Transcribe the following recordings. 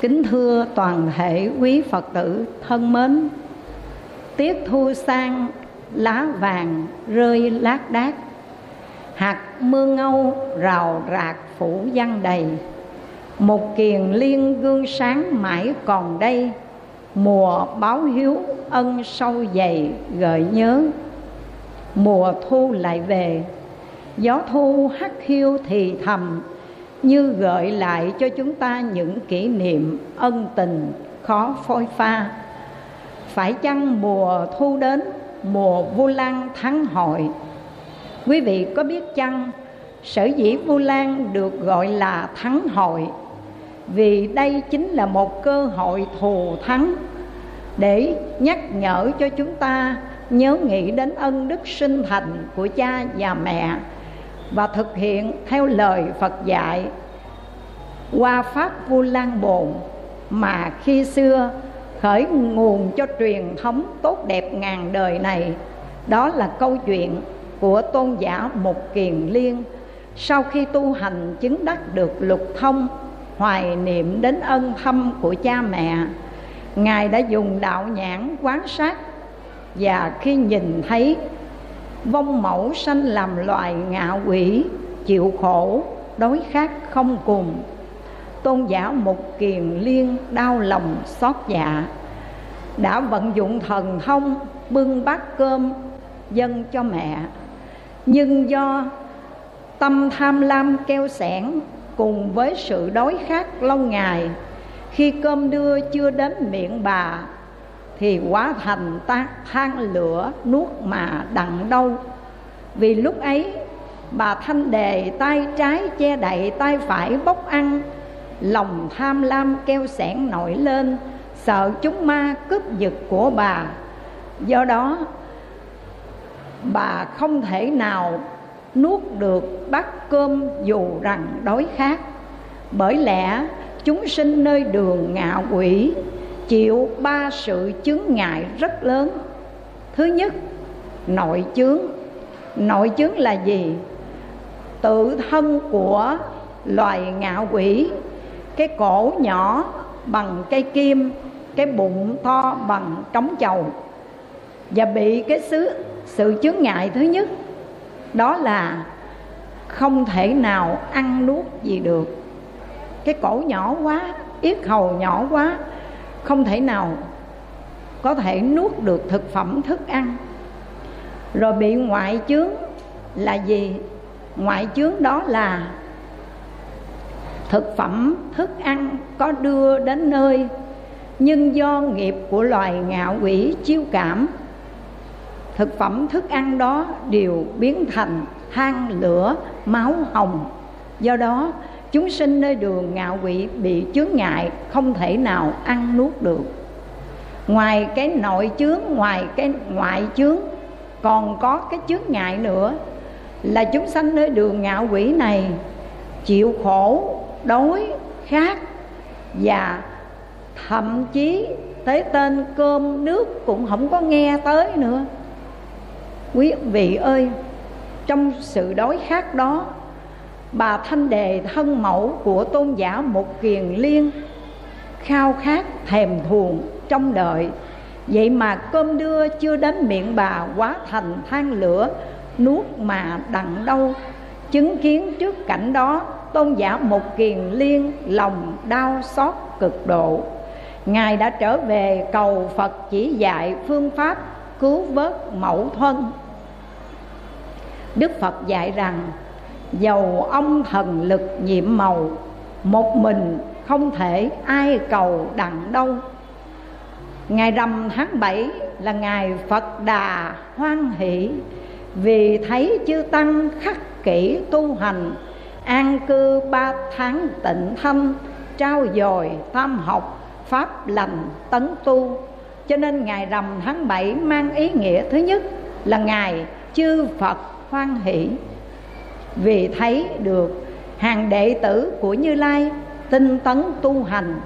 Kính thưa toàn thể quý Phật tử thân mến, Tiết thu sang, lá vàng rơi lác đác, Hạt mưa ngâu rào rạc phủ văn đầy, Một kiền liên gương sáng mãi còn đây, Mùa báo hiếu ân sâu dày gợi nhớ. Mùa thu lại về, Gió thu hắt hiu thì thầm như gợi lại cho chúng ta những kỷ niệm ân tình khó phôi pha. Phải chăng mùa thu đến, mùa vu lan thắng hội? Quý vị có biết chăng sở dĩ vu lan được gọi là thắng hội? Vì đây chính là một cơ hội thù thắng để nhắc nhở cho chúng ta nhớ nghĩ đến ân đức sinh thành của cha và mẹ và thực hiện theo lời Phật dạy. Qua pháp Vu Lan Bồn, mà khi xưa khởi nguồn cho truyền thống tốt đẹp ngàn đời này, đó là câu chuyện của tôn giả Mục Kiền Liên. Sau khi tu hành chứng đắc được lục thông, hoài niệm đến ân thâm của cha mẹ, ngài đã dùng đạo nhãn quán sát và khi nhìn thấy vong mẫu sanh làm loài ngạ quỷ, chịu khổ đối khác không cùng. Tôn giả một kiền liên đau lòng xót dạ. Đã vận dụng thần thông, bưng bát cơm, dâng cho mẹ. Nhưng do tâm tham lam keo sẻn, cùng với sự đói khát lâu ngày, khi cơm đưa chưa đến miệng bà thì quá thành ta, than lửa nuốt mà đặng đâu vì lúc ấy, bà thanh đề tay trái che đậy tay phải bốc ăn, lòng tham lam keo sẻn nổi lên, sợ chúng ma cướp giật của bà. Do đó, bà không thể nào nuốt được bát cơm dù rằng đói khát. Bởi lẽ, chúng sinh nơi đường ngạ quỷ chịu ba sự chướng ngại rất lớn. Thứ nhất, nội chướng. Nội chướng là gì? Tự thân của loài ngạ quỷ. Cái cổ nhỏ bằng cây kim, cái bụng to bằng trống chầu. Và bị cái xứ, sự chướng ngại thứ nhất, đó là không thể nào ăn nuốt gì được. Cái cổ nhỏ quá, yết hầu nhỏ quá không thể nào có thể nuốt được thực phẩm thức ăn. Rồi bị ngoại chướng là gì? Ngoại chướng đó là thực phẩm thức ăn có đưa đến nơi, nhưng do nghiệp của loài ngạo quỷ chiêu cảm, thực phẩm thức ăn đó đều biến thành than, lửa, máu hồng. Do đó chúng sinh nơi đường ngạo quỷ bị chướng ngại, không thể nào ăn nuốt được. Ngoài cái nội chướng, ngoài cái ngoại chướng, còn có cái chướng ngại nữa. Là chúng sanh nơi đường ngạo quỷ này chịu khổ, đói, khát và thậm chí tới tên cơm nước cũng không có nghe tới nữa. Quý vị ơi, trong sự đói khát đó bà thanh đề thân mẫu của tôn giả một kiền liên, khao khát, thèm thuồng trong đợi. Vậy mà cơm đưa chưa đến miệng bà, quá thành than lửa, nuốt mà đặng đâu chứng kiến trước cảnh đó, tôn giả một kiền liên lòng đau xót cực độ. Ngài đã trở về cầu phật chỉ dạy phương pháp cứu vớt mẫu thân. Đức phật dạy rằng dầu ông thần lực nhiệm màu, một mình không thể ai cầu đặng đâu. Ngày rằm tháng bảy là ngày phật đà hoan hỷ, vì thấy chư tăng khắc kỷ tu hành, an cư ba tháng tịnh thâm trao dồi tam học, pháp lành, tấn tu. Cho nên ngày rằm tháng 7 mang ý nghĩa thứ nhất là ngày chư Phật hoan hỷ vì thấy được hàng đệ tử của Như Lai tinh tấn tu hành,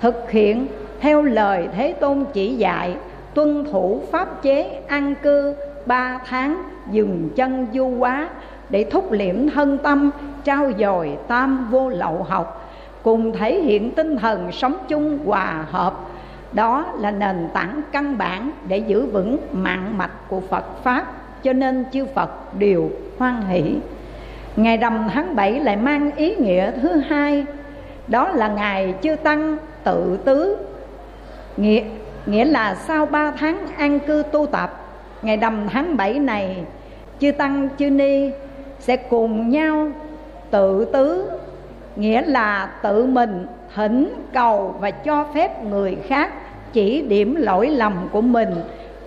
thực hiện theo lời Thế Tôn chỉ dạy, tuân thủ pháp chế an cư ba tháng, dừng chân du quá để thúc liệm thân tâm, trao dồi tam vô lậu học, cùng thể hiện tinh thần sống chung hòa hợp. Đó là nền tảng căn bản để giữ vững mạng mạch của Phật Pháp, cho nên chư Phật đều hoan hỷ. Ngày rằm tháng 7 lại mang ý nghĩa thứ hai. Đó là ngày chư Tăng tự tứ. Nghĩa, nghĩa là sau ba tháng an cư tu tập Ngày rằm tháng 7 này Chư Tăng chư Ni sẽ cùng nhau tự tứ Nghĩa là tự mình thỉnh cầu và cho phép người khác chỉ điểm lỗi lầm của mình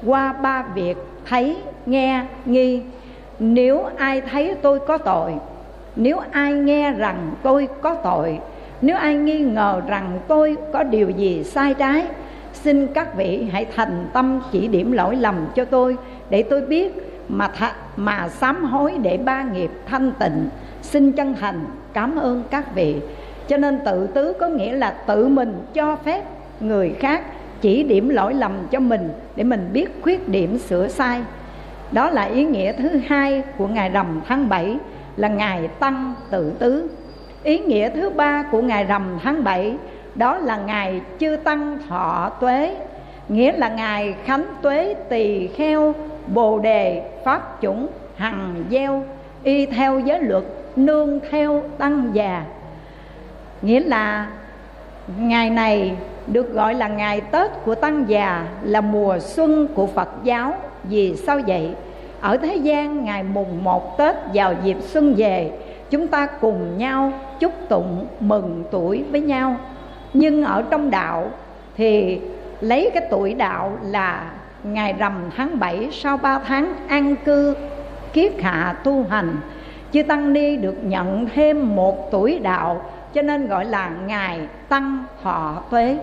qua ba việc thấy nghe nghi nếu ai thấy tôi có tội, nếu ai nghe rằng tôi có tội, nếu ai nghi ngờ rằng tôi có điều gì sai trái, xin các vị hãy thành tâm chỉ điểm lỗi lầm cho tôi, để tôi biết mà th- mà sám hối để ba nghiệp thanh tịnh. Xin chân thành cảm ơn các vị. Cho nên tự tứ có nghĩa là tự mình cho phép người khác chỉ điểm lỗi lầm cho mình, để mình biết khuyết điểm sửa sai đó là ý nghĩa thứ hai của ngày rằm tháng 7 là ngày tăng tự tứ. Ý nghĩa thứ ba của ngày rằm tháng 7 đó là ngày chư tăng thọ tuế, nghĩa là ngày khánh tuế tỳ kheo, bồ đề, pháp chủng, hằng gieo, y theo giới luật, nương theo tăng già. Nghĩa là ngày này được gọi là ngày tết của tăng già, là mùa xuân của phật giáo vì sao vậy? Ở thế gian, ngày mùng một tết vào dịp xuân về, chúng ta cùng nhau chúc tụng mừng tuổi với nhau. Nhưng ở trong đạo thì lấy cái tuổi đạo là ngày rằm tháng 7 sau 3 tháng an cư kiết hạ tu hành. Chư tăng ni được nhận thêm một tuổi đạo, cho nên gọi là ngày tăng thọ tuế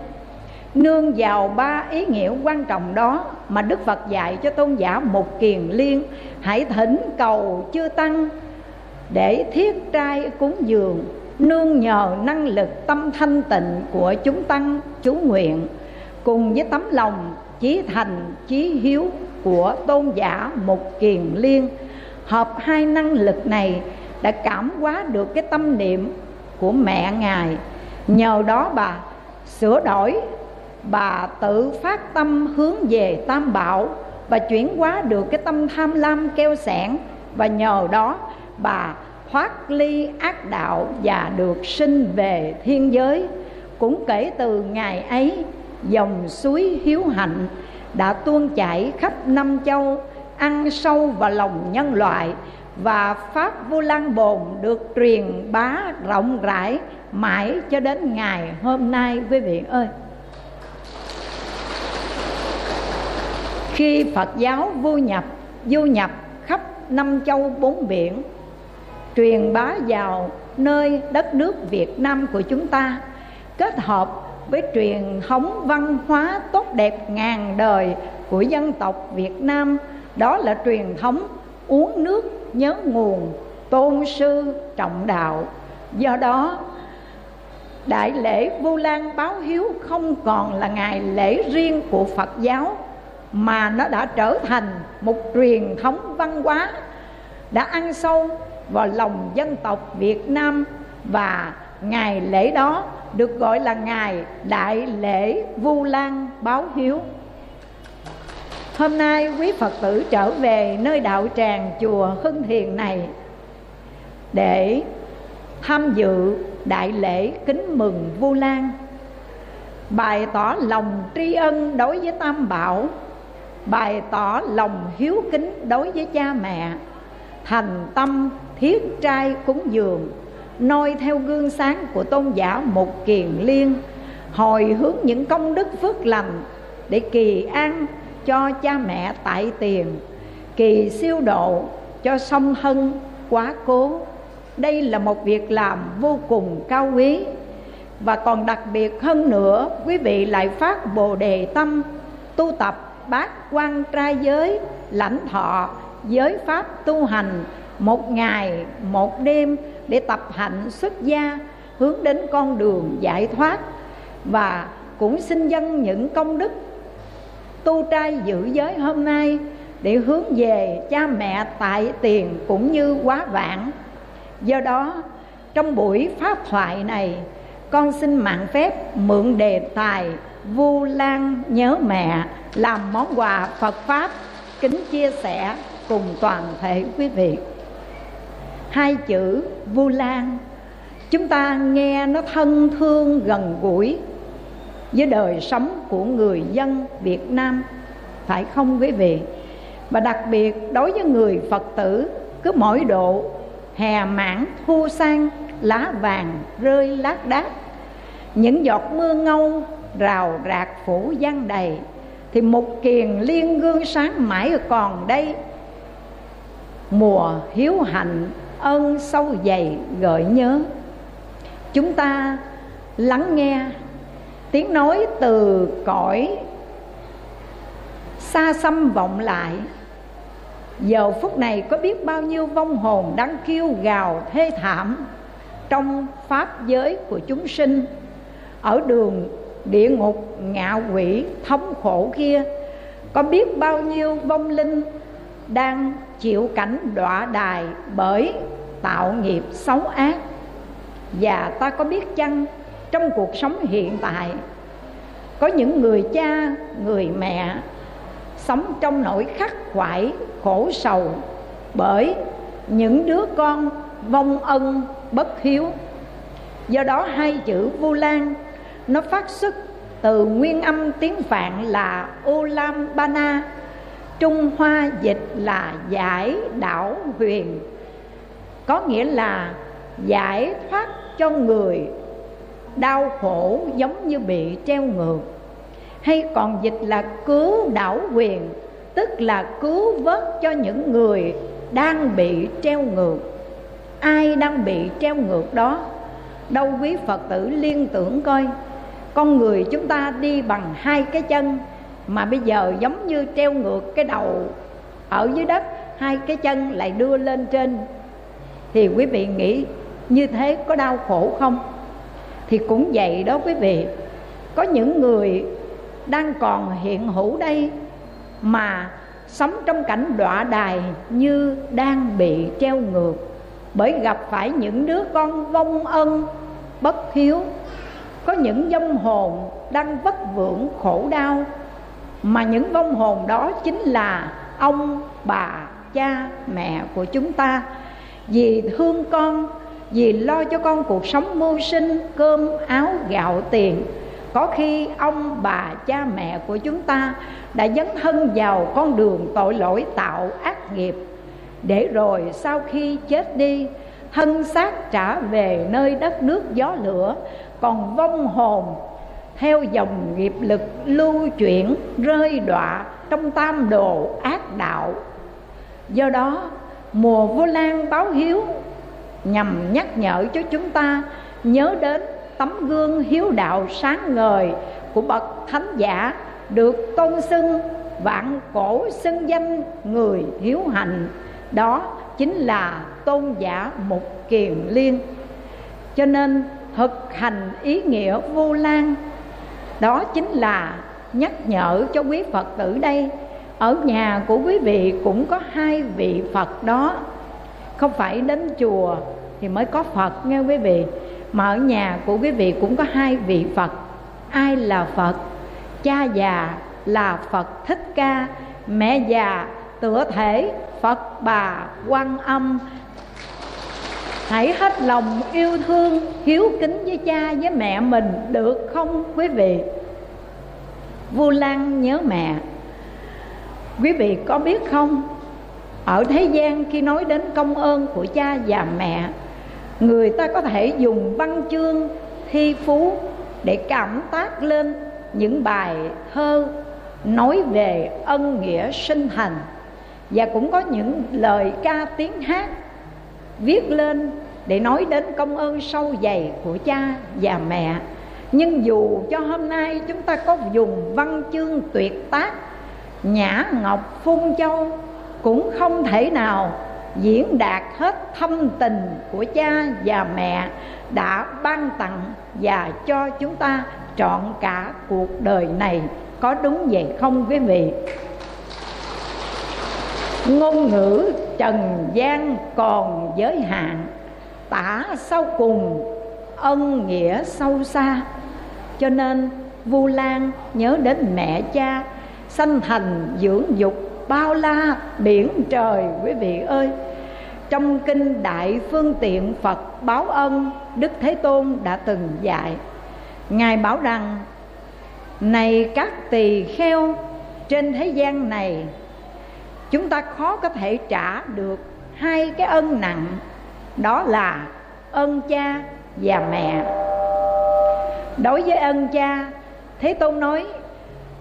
nương vào ba ý nghĩa quan trọng đó mà đức phật dạy cho tôn giả một kiền liên. Hãy thỉnh cầu chư tăng để thiết trai cúng dường, nương nhờ năng lực tâm thanh tịnh của chúng tăng, chú nguyện. Cùng với tấm lòng chí thành, chí hiếu của tôn giả một kiền liên, hợp hai năng lực này đã cảm hóa được cái tâm niệm của mẹ ngài. Nhờ đó bà sửa đổi bà tự phát tâm hướng về tam bảo và chuyển hóa được cái tâm tham lam keo sẻn và nhờ đó, bà thoát ly ác đạo và được sinh về thiên giới. Cũng kể từ ngày ấy, dòng suối hiếu hạnh đã tuôn chảy khắp năm châu, ăn sâu vào lòng nhân loại. Và pháp vô lăng bồn được truyền bá rộng rãi mãi cho đến ngày hôm nay, quý vị ơi. Khi phật giáo vô nhập, du nhập khắp năm châu bốn biển, truyền bá vào nơi đất nước việt nam của chúng ta, kết hợp với truyền thống văn hóa tốt đẹp ngàn đời của dân tộc việt nam, đó là truyền thống uống nước nhớ nguồn, tôn sư trọng đạo. Do đó, đại lễ vu lan báo hiếu không còn là ngày lễ riêng của phật giáo mà nó đã trở thành một truyền thống văn hóa, đã ăn sâu vào lòng dân tộc Việt Nam và ngày lễ đó được gọi là ngày đại lễ Vu Lan báo hiếu. Hôm nay quý Phật tử trở về nơi đạo tràng chùa Hưng Thiền này để tham dự đại lễ kính mừng Vu Lan bày tỏ lòng tri ân đối với Tam Bảo bày tỏ lòng hiếu kính đối với cha mẹ. Thành tâm thiết trai cúng dường, noi theo gương sáng của tôn giả một kiền liên, hồi hướng những công đức phước lành để kỳ an cho cha mẹ tại tiền, kỳ siêu độ cho song hân quá cố. Đây là một việc làm vô cùng cao quý. Và còn đặc biệt hơn nữa, quý vị lại phát bồ đề tâm tu tập bát quan trai giới, lãnh thọ, giới pháp tu hành, một ngày, một đêm để tập hạnh xuất gia, hướng đến con đường giải thoát và cũng xin dân những công đức tu trai giữ giới hôm nay để hướng về cha mẹ tại tiền cũng như quá vãng. Do đó, trong buổi pháp thoại này, con xin mạng phép mượn đề tài vu lan nhớ mẹ, làm món quà phật pháp, kính chia sẻ cùng toàn thể quý vị. Hai chữ vu lan, chúng ta nghe nó thân thương gần gũi với đời sống của người dân Việt Nam, phải không quý vị? Và đặc biệt đối với người Phật tử, cứ mỗi độ hè mãn thu sang, lá vàng rơi lác đác. Những giọt mưa ngâu rào rạc phủ gian đầy, thì một kiền liên gương sáng mãi còn đây. Mùa hiếu hạnh ơn sâu dày gợi nhớ. Chúng ta lắng nghe tiếng nói từ cõi xa xăm vọng lại. Giờ phút này có biết bao nhiêu vong hồn đang kêu gào thê thảm trong pháp giới của chúng sinh. Ở đường địa ngục, ngạ quỷ, thống khổ kia. Có biết bao nhiêu vong linh đang chịu cảnh đọa đài bởi tạo nghiệp xấu ác? Và ta có biết chăng trong cuộc sống hiện tại, có những người cha, người mẹ sống trong nỗi khắc khoải, khổ sầu bởi những đứa con vong ân bất hiếu? Do đó hai chữ vu lan nó phát xuất từ nguyên âm tiếng phạn là Olam Bana Trung Hoa dịch là giải đảo huyền. Có nghĩa là giải thoát cho người. Đau khổ giống như bị treo ngược. Hay còn dịch là cứu đảo huyền, Tức là cứu vớt cho những người đang bị treo ngược. Ai đang bị treo ngược đó? Đâu quý Phật tử liên tưởng coi con người chúng ta đi bằng hai cái chân, mà bây giờ giống như treo ngược cái đầu ở dưới đất, hai cái chân lại đưa lên trên. Thì quý vị nghĩ như thế có đau khổ không? Thì cũng vậy đó quý vị. Có những người đang còn hiện hữu đây mà sống trong cảnh đọa đài như đang bị treo ngược bởi gặp phải những đứa con vong ân, bất hiếu có những vong hồn đang vất vưởng khổ đau, mà những vong hồn đó chính là ông bà, cha, mẹ của chúng ta. Vì thương con, vì lo cho con cuộc sống mưu sinh, cơm, áo, gạo, tiền, có khi ông bà, cha, mẹ của chúng ta đã dấn thân vào con đường tội lỗi tạo ác nghiệp. Để rồi sau khi chết đi, thân xác trả về nơi đất nước gió lửa còn vong hồn. Theo dòng nghiệp lực lưu chuyển, rơi đọa trong tam đồ ác đạo. Do đó, mùa vô lan báo hiếu, nhằm nhắc nhở cho chúng ta nhớ đến tấm gương hiếu đạo sáng ngời của bậc thánh giả, được tôn xưng vạn cổ xưng danh người hiếu hạnh. Đó chính là tôn giả mục kiền liên. Cho nên thực hành ý nghĩa vô lan. Đó chính là nhắc nhở cho quý phật tử đây. Ở nhà của quý vị cũng có hai vị phật đó. Không phải đến chùa thì mới có phật nghe quý vị, mà ở nhà của quý vị cũng có hai vị phật. Ai là phật? Cha già là phật thích ca, mẹ già tựa thể phật bà quan âm hãy hết lòng yêu thương, hiếu kính với cha, với mẹ mình được không, quý vị? Vu lan nhớ mẹ. Quý vị có biết không? Ở thế gian khi nói đến công ơn của cha và mẹ, người ta có thể dùng văn chương, thi phú để cảm tác lên những bài thơ nói về ân nghĩa sinh thành và cũng có những lời ca tiếng hát viết lên để nói đến công ơn sâu dày của cha và mẹ. Nhưng dù cho hôm nay chúng ta có dùng văn chương tuyệt tác, nhã ngọc phun châu cũng không thể nào diễn đạt hết thâm tình của cha và mẹ đã ban tặng và cho chúng ta trọn cả cuộc đời này. Có đúng vậy không quý vị? Ngôn ngữ trần gian còn giới hạn, tả sau cùng, ân nghĩa sâu xa. Cho nên, vu lan nhớ đến mẹ cha, sanh thành dưỡng dục bao la biển trời quý vị ơi. Trong kinh đại phương tiện phật báo ân, đức thế tôn đã từng dạy, ngài bảo rằng, này các tỳ kheo, trên thế gian này chúng ta khó có thể trả được hai cái ân nặng, đó là ân cha và mẹ. Đối với ân cha, thế tôn nói,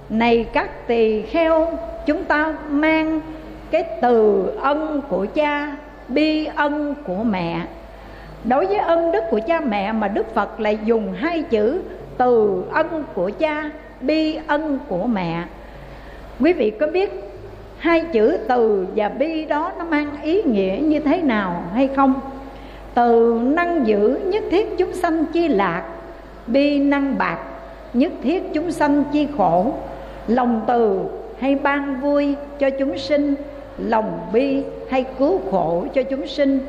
này các tỳ kheo, chúng ta mang cái từ ân của cha, bi ân của mẹ. Đối với ân đức của cha mẹ mà đức phật lại dùng hai chữ từ ân của cha, bi ân của mẹ. Quý vị có biết hai chữ từ và bi đó nó mang ý nghĩa như thế nào hay không? Từ năng giữ nhất thiết chúng sanh chi lạc, bi năng bạc nhất thiết chúng sanh chi khổ. Lòng từ hay ban vui cho chúng sinh, lòng bi hay cứu khổ cho chúng sinh.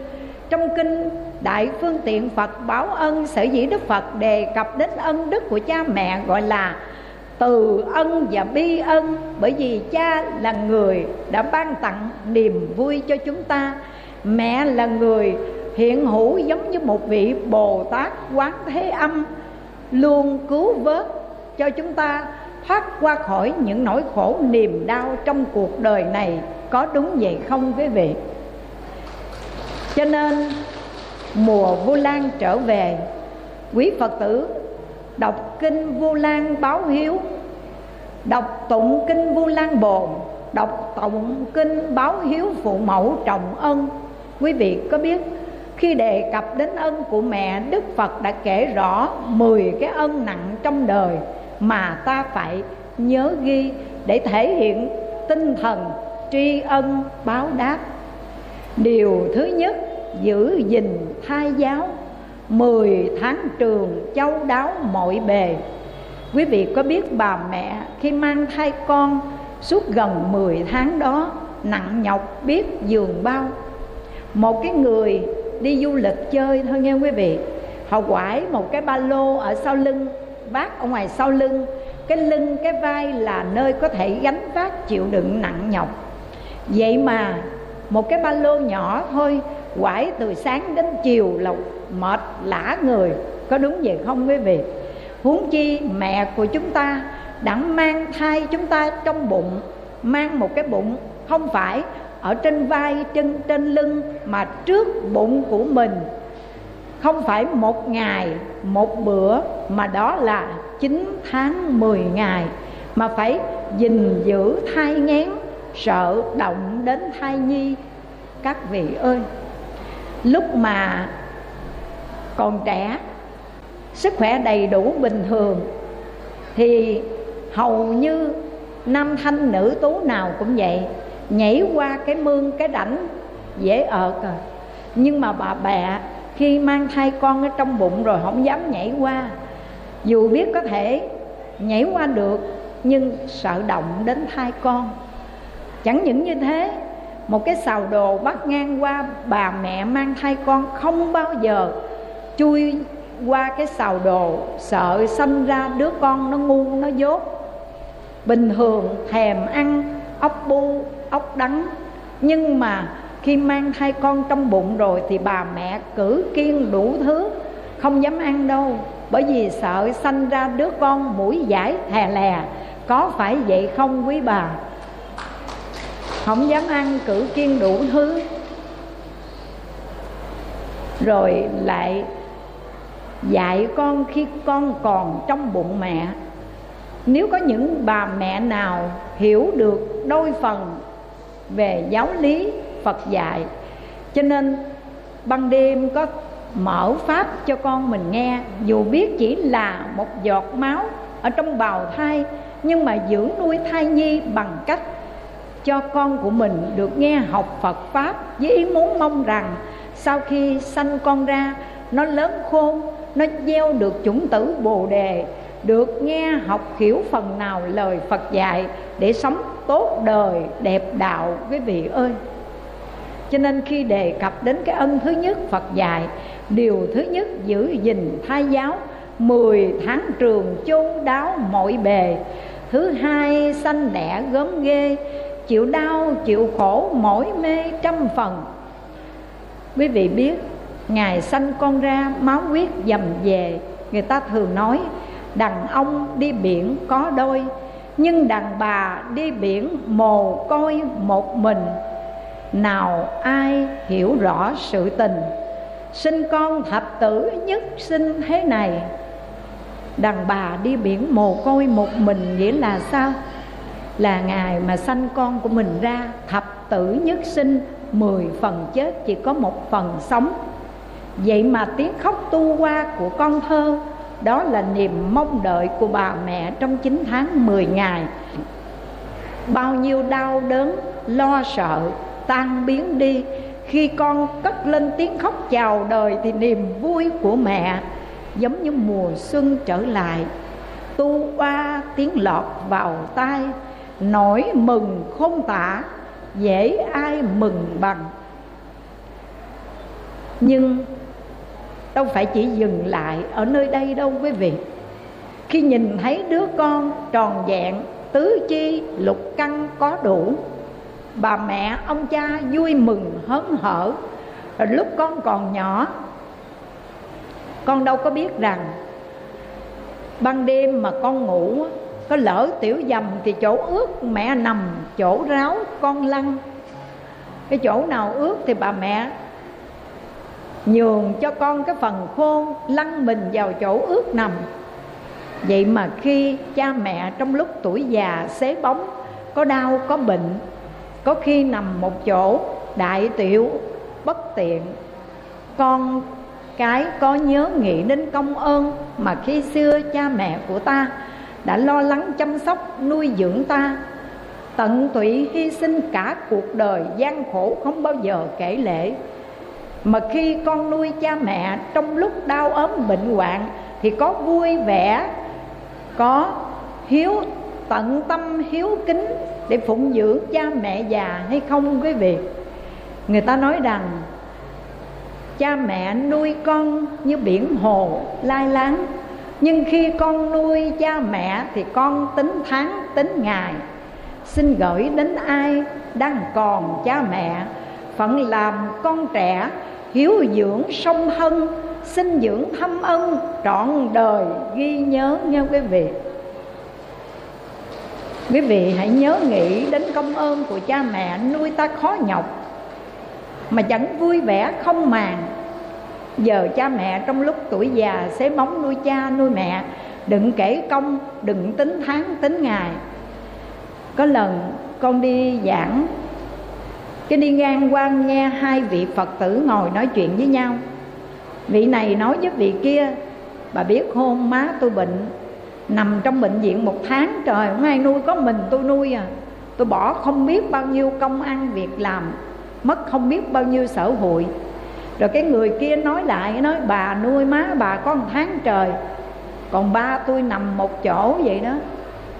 Trong kinh đại phương tiện phật báo ân sở dĩ đức phật đề cập đến ân đức của cha mẹ gọi là từ ân và bi ân, bởi vì cha là người đã ban tặng niềm vui cho chúng ta. Mẹ là người hiện hữu giống như một vị bồ tát quán thế âm, luôn cứu vớt cho chúng ta, thoát qua khỏi những nỗi khổ niềm đau trong cuộc đời này. Có đúng vậy không quý vị? Cho nên, mùa vu lan trở về, quý phật tử đọc kinh vu lan báo hiếu. Đọc tụng kinh vu lan bồn. Đọc tụng kinh báo hiếu phụ mẫu trọng ân. Quý vị có biết, khi đề cập đến ân của mẹ, đức phật đã kể rõ 10 cái ân nặng trong đời mà ta phải nhớ ghi để thể hiện tinh thần tri ân báo đáp. Điều thứ nhất, giữ gìn thai giáo mười tháng trường châu đáo mọi bề. Quý vị có biết bà mẹ khi mang thai con suốt gần 10 tháng đó, nặng nhọc biết giường bao. Một cái người đi du lịch chơi thôi nghe quý vị. Họ quải một cái ba lô ở sau lưng, vác ở ngoài sau lưng. Cái lưng, cái vai là nơi có thể gánh vác chịu đựng nặng nhọc. Vậy mà một cái ba lô nhỏ thôi quải từ sáng đến chiều là mệt lã người. Có đúng vậy không quý vị? Huống chi mẹ của chúng ta đã mang thai chúng ta trong bụng, mang một cái bụng không phải ở trên vai, chân, trên lưng mà trước bụng của mình. Không phải một ngày, một bữa, mà đó là 9 tháng 10 ngày. Mà phải gìn giữ thai nghén sợ động đến thai nhi. Các vị ơi! Lúc mà còn trẻ, sức khỏe đầy đủ bình thường, thì hầu như nam thanh nữ tú nào cũng vậy, nhảy qua cái mương, cái đảnh dễ ợt à. Nhưng mà bà bẹ khi mang thai con ở trong bụng rồi không dám nhảy qua. Dù biết có thể nhảy qua được, nhưng sợ động đến thai con. Chẳng những như thế một cái xào đồ bắt ngang qua, bà mẹ mang thai con không bao giờ chui qua cái xào đồ. Sợ sanh ra đứa con nó ngu, nó dốt. Bình thường thèm ăn, ốc bu, ốc đắng. Nhưng mà khi mang thai con trong bụng rồi thì bà mẹ cử kiên đủ thứ, không dám ăn đâu. Bởi vì sợ sanh ra đứa con mũi giải thè lè. Có phải vậy không quý bà? Không dám ăn, cử kiên đủ thứ. Rồi lại dạy con khi con còn trong bụng mẹ. Nếu có những bà mẹ nào hiểu được đôi phần về giáo lý phật dạy, cho nên ban đêm có mở pháp cho con mình nghe. Dù biết chỉ là một giọt máu ở trong bào thai, nhưng mà dưỡng nuôi thai nhi bằng cách cho con của mình được nghe học Phật pháp với ý muốn mong rằng sau khi sanh con ra, nó lớn khôn, nó gieo được chủng tử bồ đề, được nghe học hiểu phần nào lời Phật dạy để sống tốt đời, đẹp đạo, quý vị ơi. Cho nên khi đề cập đến cái ân thứ nhất Phật dạy, Điều thứ nhất giữ gìn thai giáo, Mười tháng trường chôn đáo mọi bề, Thứ hai sanh đẻ gớm ghê Chịu đau, chịu khổ mỏi mê trăm phần. Quý vị biết, Ngài sanh con ra máu huyết dầm về. Người ta thường nói, Đàn ông đi biển có đôi, Nhưng đàn bà đi biển mồ côi một mình. Nào ai hiểu rõ sự tình? Sinh con thập tử nhất sinh thế này. Đàn bà đi biển mồ côi một mình nghĩa là sao? Là ngài mà sanh con của mình ra, thập tử nhất sinh, mười phần chết, chỉ có một phần sống. Vậy mà tiếng khóc tu qua của con thơ, đó là niềm mong đợi của bà mẹ trong 9 tháng 10 ngày. Bao nhiêu đau đớn, lo sợ, tan biến đi, khi con cất lên tiếng khóc chào đời thì niềm vui của mẹ giống như mùa xuân trở lại. Tu qua tiếng lọt vào tai nỗi mừng không tả, dễ ai mừng bằng. Nhưng đâu phải chỉ dừng lại ở nơi đây đâu quý vị. Khi nhìn thấy đứa con tròn vẹn, tứ chi lục căn có đủ, bà mẹ ông cha vui mừng hớn hở. Rồi lúc con còn nhỏ, con đâu có biết rằng, ban đêm mà con ngủ có lỡ tiểu dầm thì chỗ ướt mẹ nằm, chỗ ráo con lăn. Cái chỗ nào ướt thì bà mẹ nhường cho con cái phần khô lăn mình vào chỗ ướt nằm. Vậy mà khi cha mẹ trong lúc tuổi già xế bóng, có đau, có bệnh, có khi nằm một chỗ đại tiểu bất tiện. Con cái có nhớ nghĩ đến công ơn mà khi xưa cha mẹ của ta đã lo lắng chăm sóc, nuôi dưỡng ta. Tận tụy hy sinh cả cuộc đời gian khổ không bao giờ kể lệ mà khi con nuôi cha mẹ trong lúc đau ốm bệnh hoạn thì có vui vẻ, có hiếu tận tâm, hiếu kính để phụng dưỡng cha mẹ già hay không quý vị? Người ta nói rằng, cha mẹ nuôi con như biển hồ lai láng nhưng khi con nuôi cha mẹ thì con tính tháng, tính ngày. Xin gửi đến ai đang còn cha mẹ, phận làm con trẻ, hiếu dưỡng song thân, xin dưỡng thâm ân trọn đời ghi nhớ nghe quý vị. Quý vị hãy nhớ nghĩ đến công ơn của cha mẹ nuôi ta khó nhọc, mà chẳng vui vẻ không màng giờ cha mẹ trong lúc tuổi già xế móng nuôi cha, nuôi mẹ. Đừng kể công, đừng tính tháng, tính ngày. Có lần con đi giảng, cái đi ngang qua nghe hai vị phật tử ngồi nói chuyện với nhau. Vị này nói với vị kia, bà biết hôn má tôi bệnh, nằm trong bệnh viện một tháng trời không ai nuôi có mình tôi nuôi à. Tôi bỏ không biết bao nhiêu công ăn việc làm, mất không biết bao nhiêu sở hội rồi cái người kia nói lại nói, bà nuôi má bà có một tháng trời, còn ba tôi nằm một chỗ vậy đó.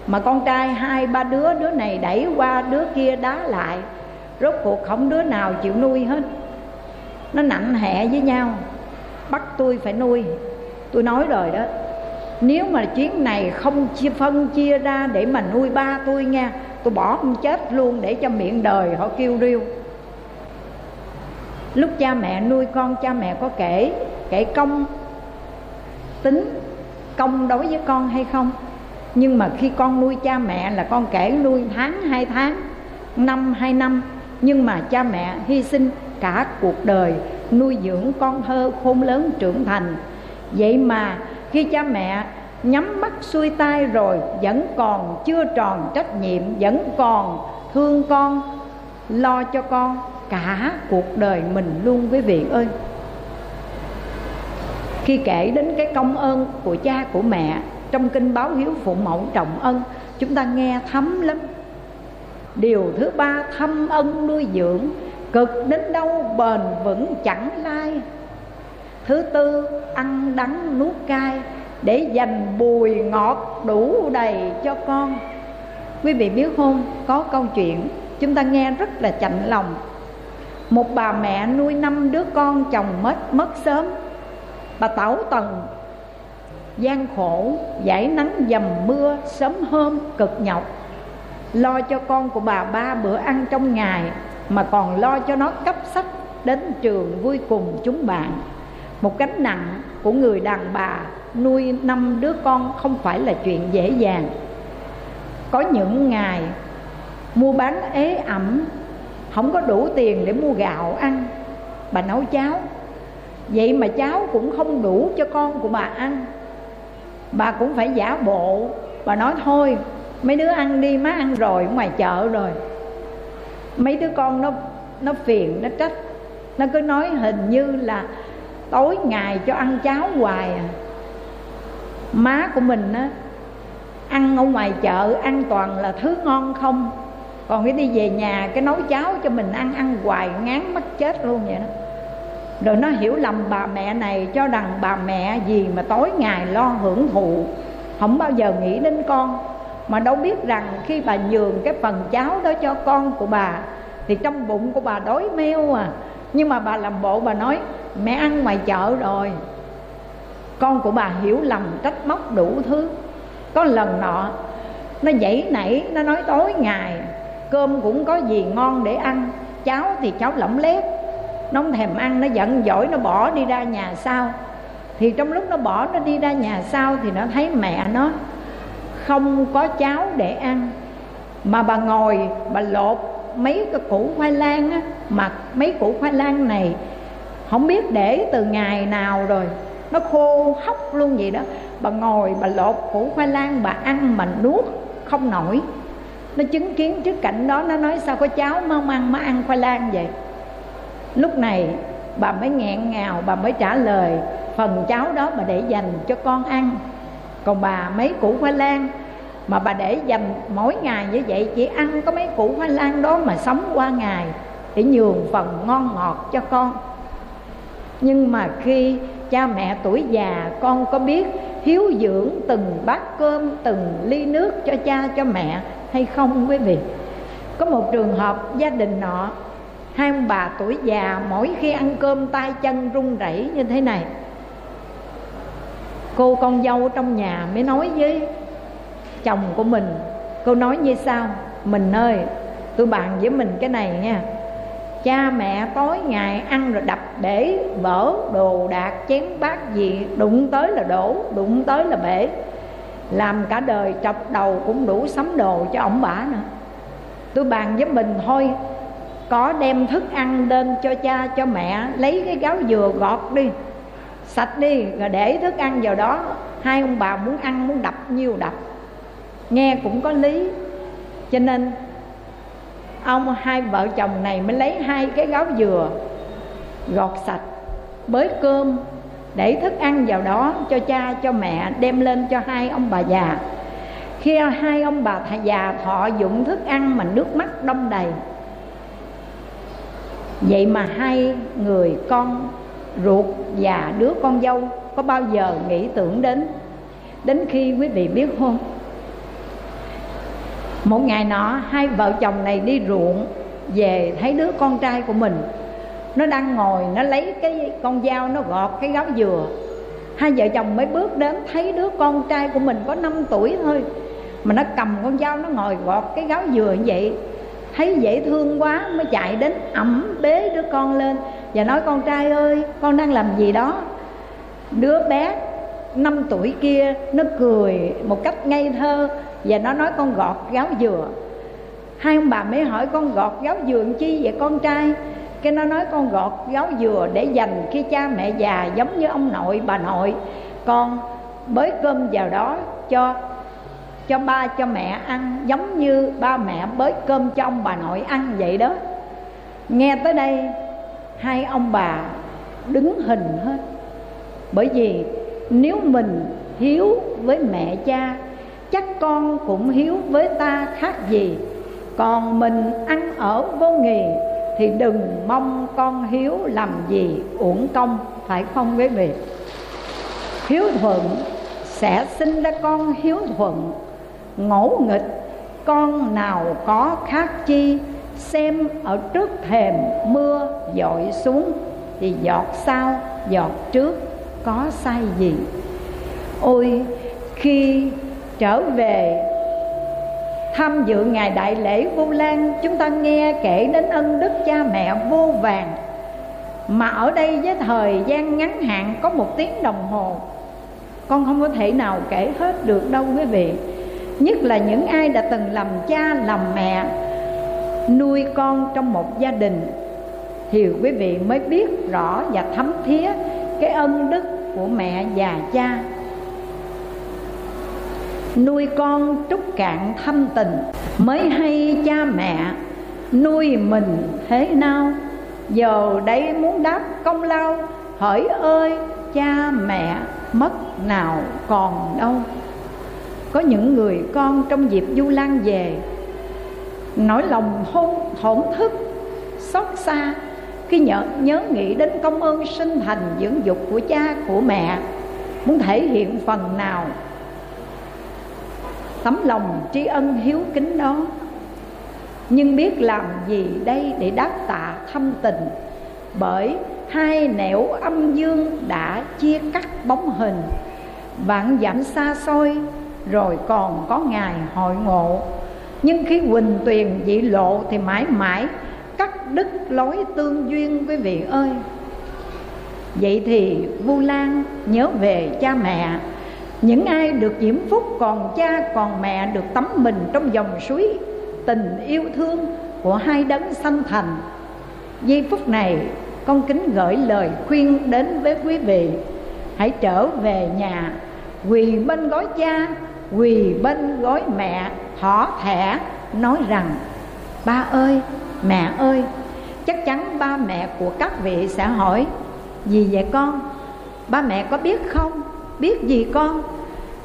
Mà con trai hai ba đứa đứa này đẩy qua đứa kia đá lại, rốt cuộc không đứa nào chịu nuôi hết. Nó nặng hẹ với nhau, bắt tôi phải nuôi. Tôi nói rồi đó, nếu mà chuyến này không chia phân chia ra để mà nuôi ba tôi nha, tôi bỏ ông chết luôn để cho miệng đời họ kêu riêu lúc cha mẹ nuôi con, cha mẹ có kể kể công tính, công đối với con hay không? Nhưng mà khi con nuôi cha mẹ là con kể nuôi tháng, hai tháng, năm, hai năm. Nhưng mà cha mẹ hy sinh cả cuộc đời nuôi dưỡng con thơ khôn lớn trưởng thành. Vậy mà khi cha mẹ nhắm mắt xuôi tay rồi vẫn còn chưa tròn trách nhiệm, vẫn còn thương con lo cho con cả cuộc đời mình luôn quý vị ơi. Khi kể đến cái công ơn của cha, của mẹ, trong kinh báo hiếu phụ mẫu trọng ân, chúng ta nghe thấm lắm. Điều thứ ba, thâm ân nuôi dưỡng, cực đến đâu bền vững chẳng lai. Thứ tư, ăn đắng nuốt cay, để dành bùi ngọt đủ đầy cho con. Quý vị biết không, có câu chuyện chúng ta nghe rất là chạnh lòng. Một bà mẹ nuôi năm đứa con chồng mất mất sớm. Bà tảo tần, gian khổ giải nắng dầm mưa, sớm hôm, cực nhọc. Lo cho con của bà ba bữa ăn trong ngày, mà còn lo cho nó cấp sách đến trường vui cùng chúng bạn. Một gánh nặng của người đàn bà nuôi năm đứa con không phải là chuyện dễ dàng. Có những ngày mua bán ế ẩm, không có đủ tiền để mua gạo ăn. Bà nấu cháo. Vậy mà cháo cũng không đủ cho con của bà ăn. Bà cũng phải giả bộ. Bà nói, thôi, mấy đứa ăn đi, má ăn rồi, ngoài chợ rồi. Mấy đứa con nó nó phiền, nó trách. Nó cứ nói hình như là tối ngày cho ăn cháo hoài à. Má của mình á, ăn ở ngoài chợ ăn toàn là thứ ngon không? Còn cái đi về nhà, cái nấu cháo cho mình ăn ăn hoài, ngán mất chết luôn vậy đó. Rồi nó hiểu lầm bà mẹ này, cho rằng bà mẹ gì mà tối ngày lo hưởng thụ, không bao giờ nghĩ đến con. Mà đâu biết rằng khi bà nhường cái phần cháo đó cho con của bà, thì trong bụng của bà đói meo à. Nhưng mà bà làm bộ bà nói, mẹ ăn ngoài chợ rồi. Con của bà hiểu lầm trách móc đủ thứ. Có lần nọ, nó dãy nảy, nó nói tối ngày cơm cũng có gì ngon để ăn, cháo thì cháu lỏng lét nó không thèm ăn nó giận dỗi nó bỏ đi ra nhà sau. Thì trong lúc nó bỏ nó đi ra nhà sau thì nó thấy mẹ nó không có cháo để ăn. Mà bà ngồi, bà lột mấy cái củ khoai lang á, mà mấy củ khoai lang này không biết để từ ngày nào rồi. Nó khô hóc luôn vậy đó. Bà ngồi, bà lột củ khoai lang, bà ăn mà nuốt không nổi nó chứng kiến trước cảnh đó, nó nói, sao có cháu mau ăn má ăn khoai lang vậy? Lúc này bà mới nghẹn ngào, bà mới trả lời, phần cháo đó bà để dành cho con ăn. Còn bà mấy củ khoai lang mà bà để dành mỗi ngày như vậy, chỉ ăn có mấy củ khoai lang đó mà sống qua ngày, để nhường phần ngon ngọt cho con. Nhưng mà khi cha mẹ tuổi già, con có biết hiếu dưỡng từng bát cơm, từng ly nước cho cha, cho mẹ hay không quý vị? Có một trường hợp gia đình nọ, hai ông bà tuổi già, mỗi khi ăn cơm tay chân run rẩy như thế này, cô con dâu trong nhà mới nói với chồng của mình, cô nói như sao mình ơi tôi bàn với mình cái này nha. Cha mẹ tối ngày ăn rồi đập bể, vỡ đồ đạc, chén bát gì, đụng tới là đổ, đụng tới là bể làm cả đời chọc đầu cũng đủ sắm đồ cho ổng bả nữa. Tôi bàn với mình, thôi, có đem thức ăn lên cho cha, cho mẹ, lấy cái gáo dừa gọt đi. Sạch đi, rồi để thức ăn vào đó. Hai ông bà muốn ăn, muốn đập nhiêu đập. Nghe cũng có lý. Cho nên, ông hai vợ chồng này mới lấy hai cái gáo dừa gọt sạch. Bới cơm để thức ăn vào đó cho cha, cho mẹ, đem lên cho hai ông bà già. Khi hai ông bà già thọ dụng thức ăn mà nước mắt đông đầy, vậy mà hai người con ruột và đứa con dâu có bao giờ nghĩ tưởng đến đến khi quý vị biết không? Một ngày nọ, hai vợ chồng này đi ruộng về thấy đứa con trai của mình nó đang ngồi, nó lấy cái con dao, nó gọt cái gáo dừa. Hai vợ chồng mới bước đến, thấy đứa con trai của mình có 5 tuổi thôi, mà nó cầm con dao, nó ngồi gọt cái gáo dừa như vậy. Thấy dễ thương quá, mới chạy đến ẩm bế đứa con lên và nói, con trai ơi, con đang làm gì đó? Đứa bé năm tuổi kia, nó cười một cách ngây thơ và nó nói, con gọt gáo dừa. Hai ông bà mới hỏi, con gọt gáo dừa chi vậy con trai? Cái nó nói con gọt gáo dừa để dành khi cha mẹ già giống như ông nội, bà nội. Con bới cơm vào đó cho cho ba, cho mẹ ăn, giống như ba mẹ bới cơm cho ông bà nội ăn vậy đó. Nghe tới đây, hai ông bà đứng hình hết. Bởi vì nếu mình hiếu với mẹ cha, chắc con cũng hiếu với ta khác gì. Còn mình ăn ở vô nghề thì đừng mong con hiếu làm gì uổng công, phải không quý vị? Hiếu thuận sẽ sinh ra con hiếu thuận. Ngỗ nghịch, con nào có khác chi? Xem ở trước thềm mưa dội xuống, thì giọt sau, giọt trước, có sai gì? Ôi, khi trở về tham dự ngày đại lễ vu lan, chúng ta nghe kể đến ân đức cha mẹ vô vàng. Mà ở đây với thời gian ngắn hạn có một tiếng đồng hồ. Con không có thể nào kể hết được đâu quý vị. Nhất là những ai đã từng làm cha, làm mẹ, nuôi con trong một gia đình. Thì quý vị mới biết rõ và thấm thía cái ân đức của mẹ và cha nuôi con trúc cạn thâm tình mới hay cha mẹ nuôi mình thế nào? Giờ đây muốn đáp công lao hỡi ơi cha mẹ mất nào còn đâu? Có những người con trong dịp du lan về nỗi lòng hôn thổn thức xót xa khi nhớ, nhớ nghĩ đến công ơn sinh thành dưỡng dục của cha của mẹ. Muốn thể hiện phần nào tấm lòng tri ân hiếu kính đó. Nhưng biết làm gì đây để đáp tạ thâm tình? Bởi hai nẻo âm dương đã chia cắt bóng hình. Vạn dặm xa xôi, rồi còn có ngày hội ngộ. Nhưng khi quỳnh tuyền dị lộ thì mãi mãi cắt đứt lối tương duyên quý vị ơi. Vậy thì vu lan nhớ về cha mẹ những ai được diễm phúc còn cha còn mẹ được tắm mình trong dòng suối tình yêu thương của hai đấng sanh thành. Giây phút này, con kính gửi lời khuyên đến với quý vị. Hãy trở về nhà, quỳ bên gối cha, quỳ bên gối mẹ, thỏ thẻ, nói rằng, ba ơi, mẹ ơi, chắc chắn ba mẹ của các vị sẽ hỏi, gì vậy con? Ba mẹ có biết không? Biết gì con?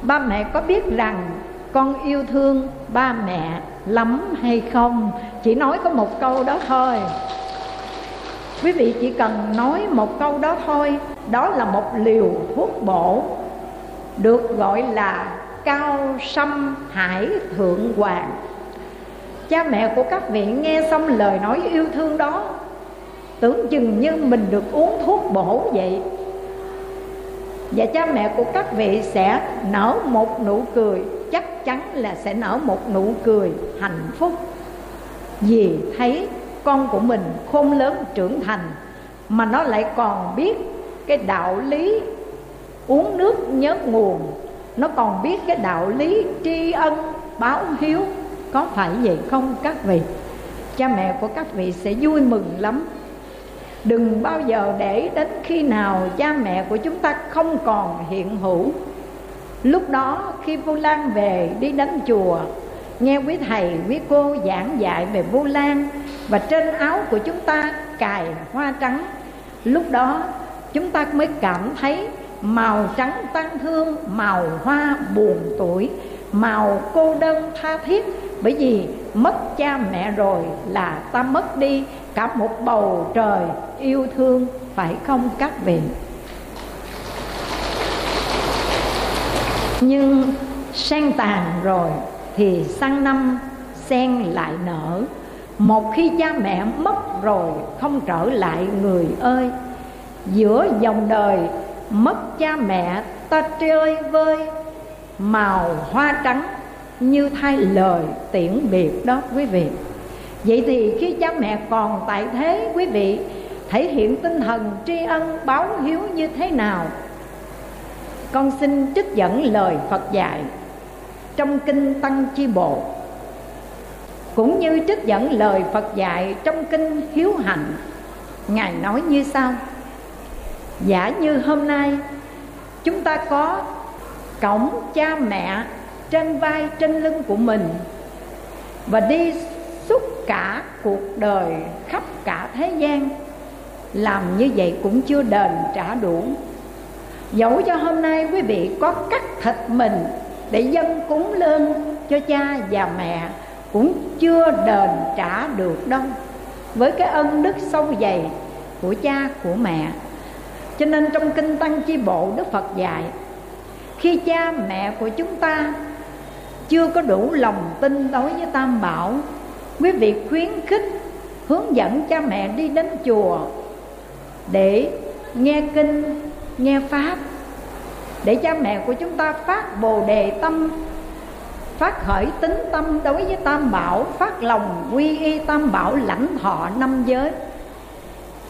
Ba mẹ có biết rằng con yêu thương ba mẹ lắm hay không? Chỉ nói có một câu đó thôi. Quý vị chỉ cần nói một câu đó thôi, đó là một liều thuốc bổ, được gọi là cao sâm hải thượng hoàng. Cha mẹ của các vị nghe xong lời nói yêu thương đó, tưởng chừng như mình được uống thuốc bổ vậy và cha mẹ của các vị sẽ nở một nụ cười. Chắc chắn là sẽ nở một nụ cười hạnh phúc. Vì thấy con của mình khôn lớn trưởng thành, mà nó lại còn biết cái đạo lý uống nước nhớ nguồn. Nó còn biết cái đạo lý tri ân, báo hiếu. Có phải vậy không các vị? Cha mẹ của các vị sẽ vui mừng lắm đừng bao giờ để đến khi nào cha mẹ của chúng ta không còn hiện hữu. Lúc đó khi vu lan về đi đến chùa, nghe quý thầy, quý cô giảng dạy về vu lan và trên áo của chúng ta cài hoa trắng, lúc đó chúng ta mới cảm thấy màu trắng tăng thương, màu hoa buồn tuổi, màu cô đơn tha thiết. Bởi vì mất cha mẹ rồi là ta mất đi cả một bầu trời yêu thương, phải không các vị? Nhưng sen tàn rồi thì sang năm sen lại nở. Một khi cha mẹ mất rồi, không trở lại người ơi. Giữa dòng đời mất cha mẹ, ta chơi vơi. Màu hoa trắng như thay lời tiễn biệt đó quý vị vậy thì khi cha mẹ còn tại thế, quý vị, thể hiện tinh thần tri ân, báo hiếu như thế nào? Con xin trích dẫn lời phật dạy trong kinh tăng chi bộ. Cũng như trích dẫn lời phật dạy trong kinh hiếu hạnh, ngài nói như sau. Giả như hôm nay, chúng ta có cổng cha mẹ trên vai trên lưng của mình và đi cả cuộc đời khắp cả thế gian. Làm như vậy cũng chưa đền trả đủ. Dẫu cho hôm nay quý vị có cắt thịt mình để dân cúng lên cho cha và mẹ, cũng chưa đền trả được đâu. Với cái ân đức sâu dày của cha, của mẹ. Cho nên trong kinh tăng chi bộ, đức phật dạy, khi cha, mẹ của chúng ta chưa có đủ lòng tin đối với tam bảo quý vị khuyến khích hướng dẫn cha mẹ đi đến chùa để nghe kinh, nghe pháp, để cha mẹ của chúng ta phát bồ đề tâm, phát khởi tính tâm đối với tam bảo, phát lòng quy y tam bảo lãnh thọ năm giới,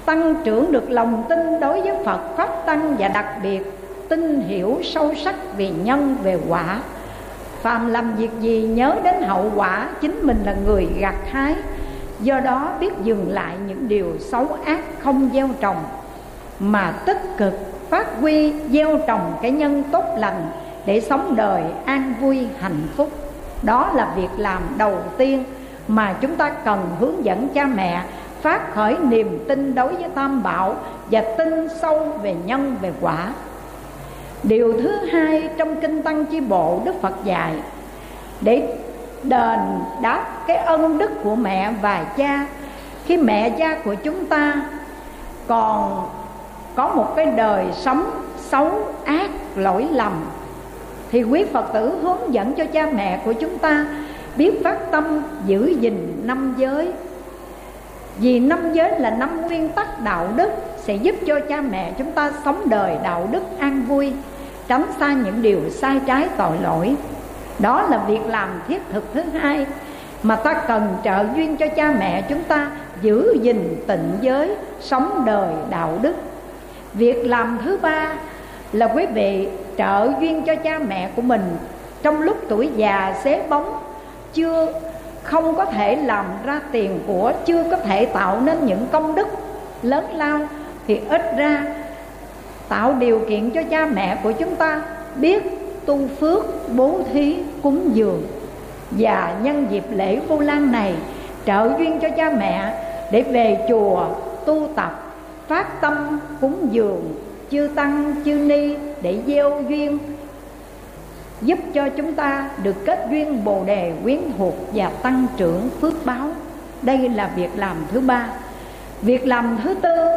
tăng trưởng được lòng tin đối với phật pháp tăng và đặc biệt tin hiểu sâu sắc về nhân, về quả phàm làm việc gì nhớ đến hậu quả chính mình là người gặt hái. Do đó biết dừng lại những điều xấu ác không gieo trồng, mà tích cực phát huy gieo trồng cái nhân tốt lành để sống đời an vui, hạnh phúc. Đó là việc làm đầu tiên mà chúng ta cần hướng dẫn cha mẹ phát khởi niềm tin đối với tam bảo và tin sâu về nhân, về quả điều thứ hai trong kinh tăng chi bộ đức phật dạy, để đền đáp cái ân đức của mẹ và cha. Khi mẹ, cha của chúng ta còn có một cái đời sống xấu, ác, lỗi lầm, thì quý phật tử hướng dẫn cho cha mẹ của chúng ta biết phát tâm giữ gìn năm giới. Vì năm giới là năm nguyên tắc đạo đức, sẽ giúp cho cha mẹ chúng ta sống đời đạo đức an vui tránh xa những điều sai trái tội lỗi. Đó là việc làm thiết thực thứ hai mà ta cần trợ duyên cho cha mẹ chúng ta giữ gìn tịnh giới, sống đời đạo đức. Việc làm thứ ba là quý vị trợ duyên cho cha mẹ của mình trong lúc tuổi già xế bóng, chưa, không có thể làm ra tiền của, chưa có thể tạo nên những công đức lớn lao thì ít ra tạo điều kiện cho cha mẹ của chúng ta biết tu phước, bố thí, cúng dường và nhân dịp lễ vu lan này trợ duyên cho cha mẹ để về chùa tu tập, phát tâm cúng dường, chư tăng, chư ni để gieo duyên, giúp cho chúng ta được kết duyên bồ đề quyến thuộc và tăng trưởng phước báo. Đây là việc làm thứ ba. Việc làm thứ tư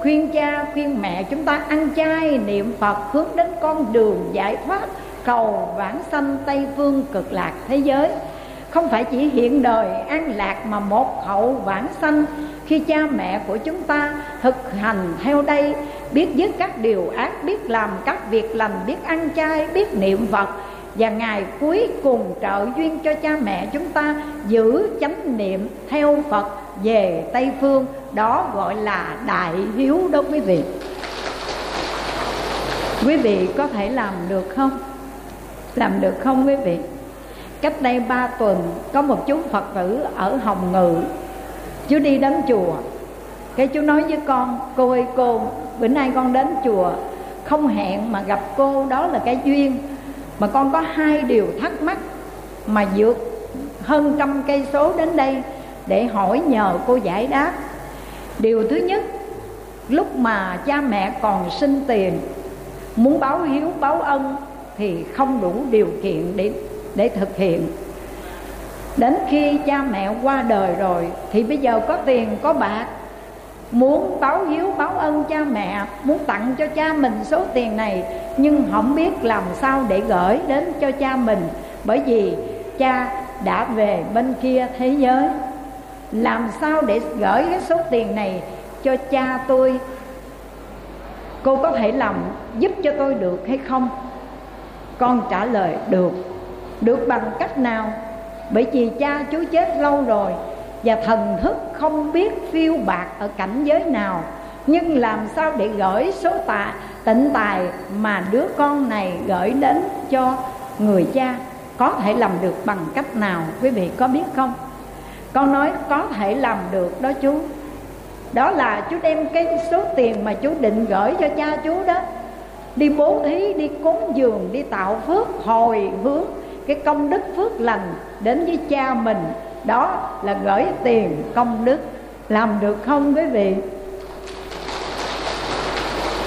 khuyên cha, khuyên mẹ chúng ta ăn chay, niệm phật, hướng đến con đường giải thoát, cầu vãng sanh tây phương cực lạc thế giới. Không phải chỉ hiện đời an lạc mà một hậu vãng sanh. Khi cha mẹ của chúng ta thực hành theo đây, biết dứt các điều ác, biết làm các việc lành, biết ăn chay, biết niệm phật và ngày cuối cùng trợ duyên cho cha mẹ chúng ta giữ chánh niệm theo phật về tây phương, đó gọi là đại hiếu đó quý vị. Quý vị có thể làm được không? Làm được không quý vị? Cách đây ba tuần, có một chú phật tử ở hồng ngự. Chú đi đến chùa. Cái chú nói với con, cô ơi, cô, bữa nay con đến chùa. Không hẹn mà gặp cô, đó là cái duyên mà con có hai điều thắc mắc mà vượt hơn trăm cây số đến đây để hỏi nhờ cô giải đáp. Điều thứ nhất, lúc mà cha mẹ còn sinh tiền, muốn báo hiếu báo ân thì không đủ điều kiện để để thực hiện. Đến khi cha mẹ qua đời rồi thì bây giờ có tiền, có bạc muốn báo hiếu, báo ân cha mẹ, muốn tặng cho cha mình số tiền này, nhưng không biết làm sao để gửi đến cho cha mình, bởi vì cha đã về bên kia thế giới. Làm sao để gửi cái số tiền này cho cha tôi? Cô có thể làm giúp cho tôi được hay không? Con trả lời, được. Được bằng cách nào? Bởi vì cha chú chết lâu rồi và thần thức không biết phiêu bạc ở cảnh giới nào. Nhưng làm sao để gửi số tạ tịnh tài mà đứa con này gửi đến cho người cha? Có thể làm được bằng cách nào? Quý vị có biết không? Con nói có thể làm được đó chú. Đó là chú đem cái số tiền mà chú định gửi cho cha chú đó. Đi bố thí, đi cúng dường, đi tạo phước, hồi hướng cái công đức phước lành đến với cha mình đó là gửi tiền công đức. Làm được không, quý vị?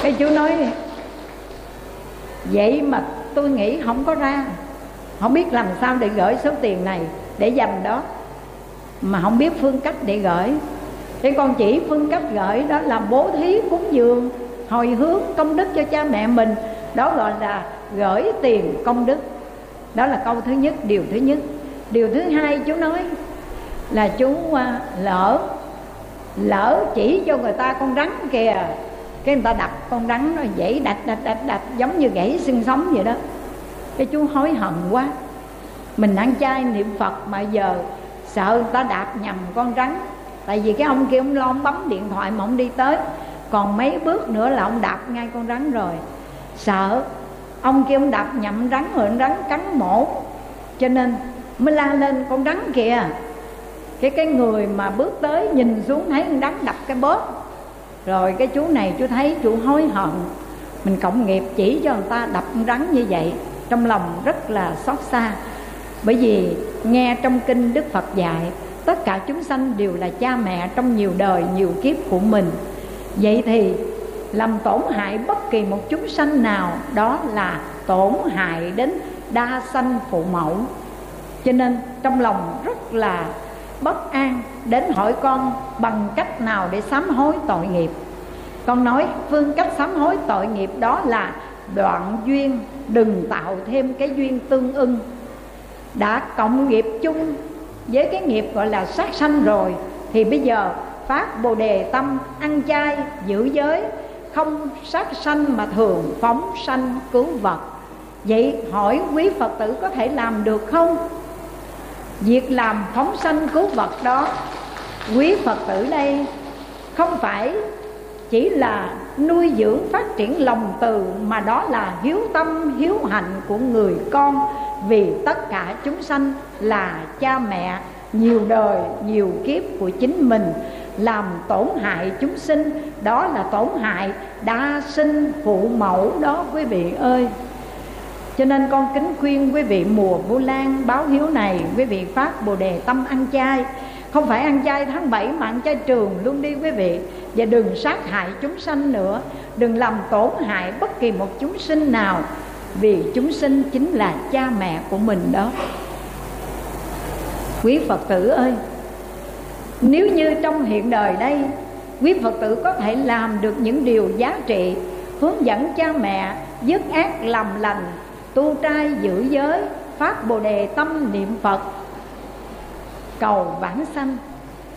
Cái chú nói, vậy mà tôi nghĩ không có ra. Không biết làm sao để gửi số tiền này để dành đó. Mà không biết phương cách để gửi. Thì con chỉ phương cách gửi đó là bố thí cúng dường, hồi hướng công đức cho cha mẹ mình. Đó gọi là gửi tiền công đức. Đó là câu thứ nhất, điều thứ nhất điều thứ hai chú nói là chú à, lỡ lỡ chỉ cho người ta con rắn kìa. Cái người ta đập con rắn nó dãy đạch đạch đạch đạch giống như gãy xương sống vậy đó. Cái chú hối hận quá. Mình ăn chay niệm phật mà giờ sợ người ta đạp nhầm con rắn. Tại vì cái ông kia ông lo ông bấm điện thoại mà ông đi tới. Còn mấy bước nữa là ông đạp ngay con rắn rồi. Sợ ông kia ông đạp nhầm rắn rồi rắn cắn mổ. Cho nên mới la lên con đắng kìa. Cái cái người mà bước tới nhìn xuống thấy con đắng đập cái bóp. Rồi cái chú này chú thấy chú hối hận. Mình cộng nghiệp chỉ cho người ta đập con rắn như vậy. Trong lòng rất là xót xa. Bởi vì nghe trong kinh đức phật dạy, tất cả chúng sanh đều là cha mẹ trong nhiều đời, nhiều kiếp của mình. Vậy thì làm tổn hại bất kỳ một chúng sanh nào, đó là tổn hại đến đa sanh phụ mẫu cho nên trong lòng rất là bất an đến hỏi con bằng cách nào để sám hối tội nghiệp. Con nói, phương cách sám hối tội nghiệp đó là đoạn duyên, đừng tạo thêm cái duyên tương ưng. Đã cộng nghiệp chung với cái nghiệp gọi là sát sanh rồi, thì bây giờ phát bồ đề tâm ăn chay, giữ giới, không sát sanh mà thường phóng sanh cứu vật vậy hỏi quý phật tử có thể làm được không? Việc làm phóng sanh cứu vật đó, quý phật tử đây không phải chỉ là nuôi dưỡng phát triển lòng từ mà đó là hiếu tâm, hiếu hạnh của người con. Vì tất cả chúng sanh là cha mẹ, nhiều đời, nhiều kiếp của chính mình, làm tổn hại chúng sinh. Đó là tổn hại đa sinh phụ mẫu đó, quý vị ơi cho nên con kính khuyên quý vị mùa vu lan báo hiếu này, quý vị phát bồ đề tâm ăn chay. Không phải ăn chay tháng 7 mà ăn chay trường luôn đi, quý vị. Và đừng sát hại chúng sanh nữa. Đừng làm tổn hại bất kỳ một chúng sinh nào, vì chúng sinh chính là cha mẹ của mình đó. Quý phật tử ơi, nếu như trong hiện đời đây, quý phật tử có thể làm được những điều giá trị, hướng dẫn cha mẹ dứt ác làm lành tu trai giữ giới, phát bồ đề tâm niệm phật, cầu vãng sanh,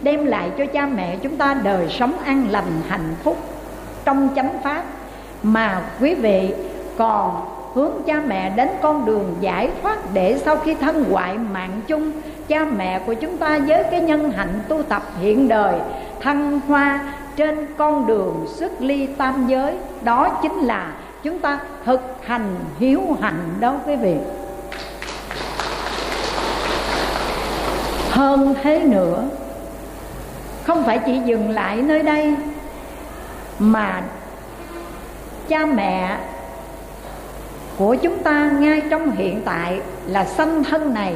đem lại cho cha mẹ chúng ta đời sống an lành, hạnh phúc trong chánh pháp. Mà quý vị còn hướng cha mẹ đến con đường giải thoát để sau khi thân hoại mạng chung, cha mẹ của chúng ta với cái nhân hạnh tu tập hiện đời, thăng hoa trên con đường xuất ly tam giới, đó chính là chúng ta thực hành hiếu hạnh đó quý vị. Hơn thế nữa, không phải chỉ dừng lại nơi đây, mà cha mẹ của chúng ta ngay trong hiện tại là sanh thân này.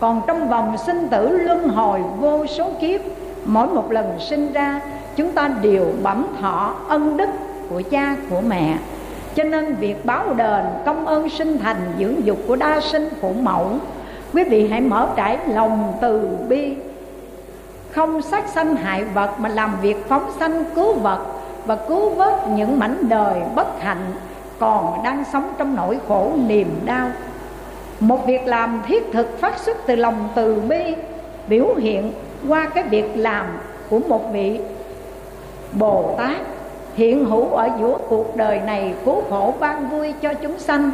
Còn trong vòng sinh tử luân hồi vô số kiếp, mỗi một lần sinh ra, chúng ta đều bẩm thọ ân đức của cha của mẹ cho nên việc báo đền, công ơn sinh thành, dưỡng dục của đa sinh, phụ mẫu, quý vị hãy mở trải lòng từ bi. Không sát sanh hại vật, mà làm việc phóng sanh cứu vật và cứu vớt những mảnh đời bất hạnh còn đang sống trong nỗi khổ niềm đau. Một việc làm thiết thực phát xuất từ lòng từ bi, biểu hiện qua cái việc làm của một vị bồ tát hiện hữu ở giữa cuộc đời này cứu khổ ban vui cho chúng sanh.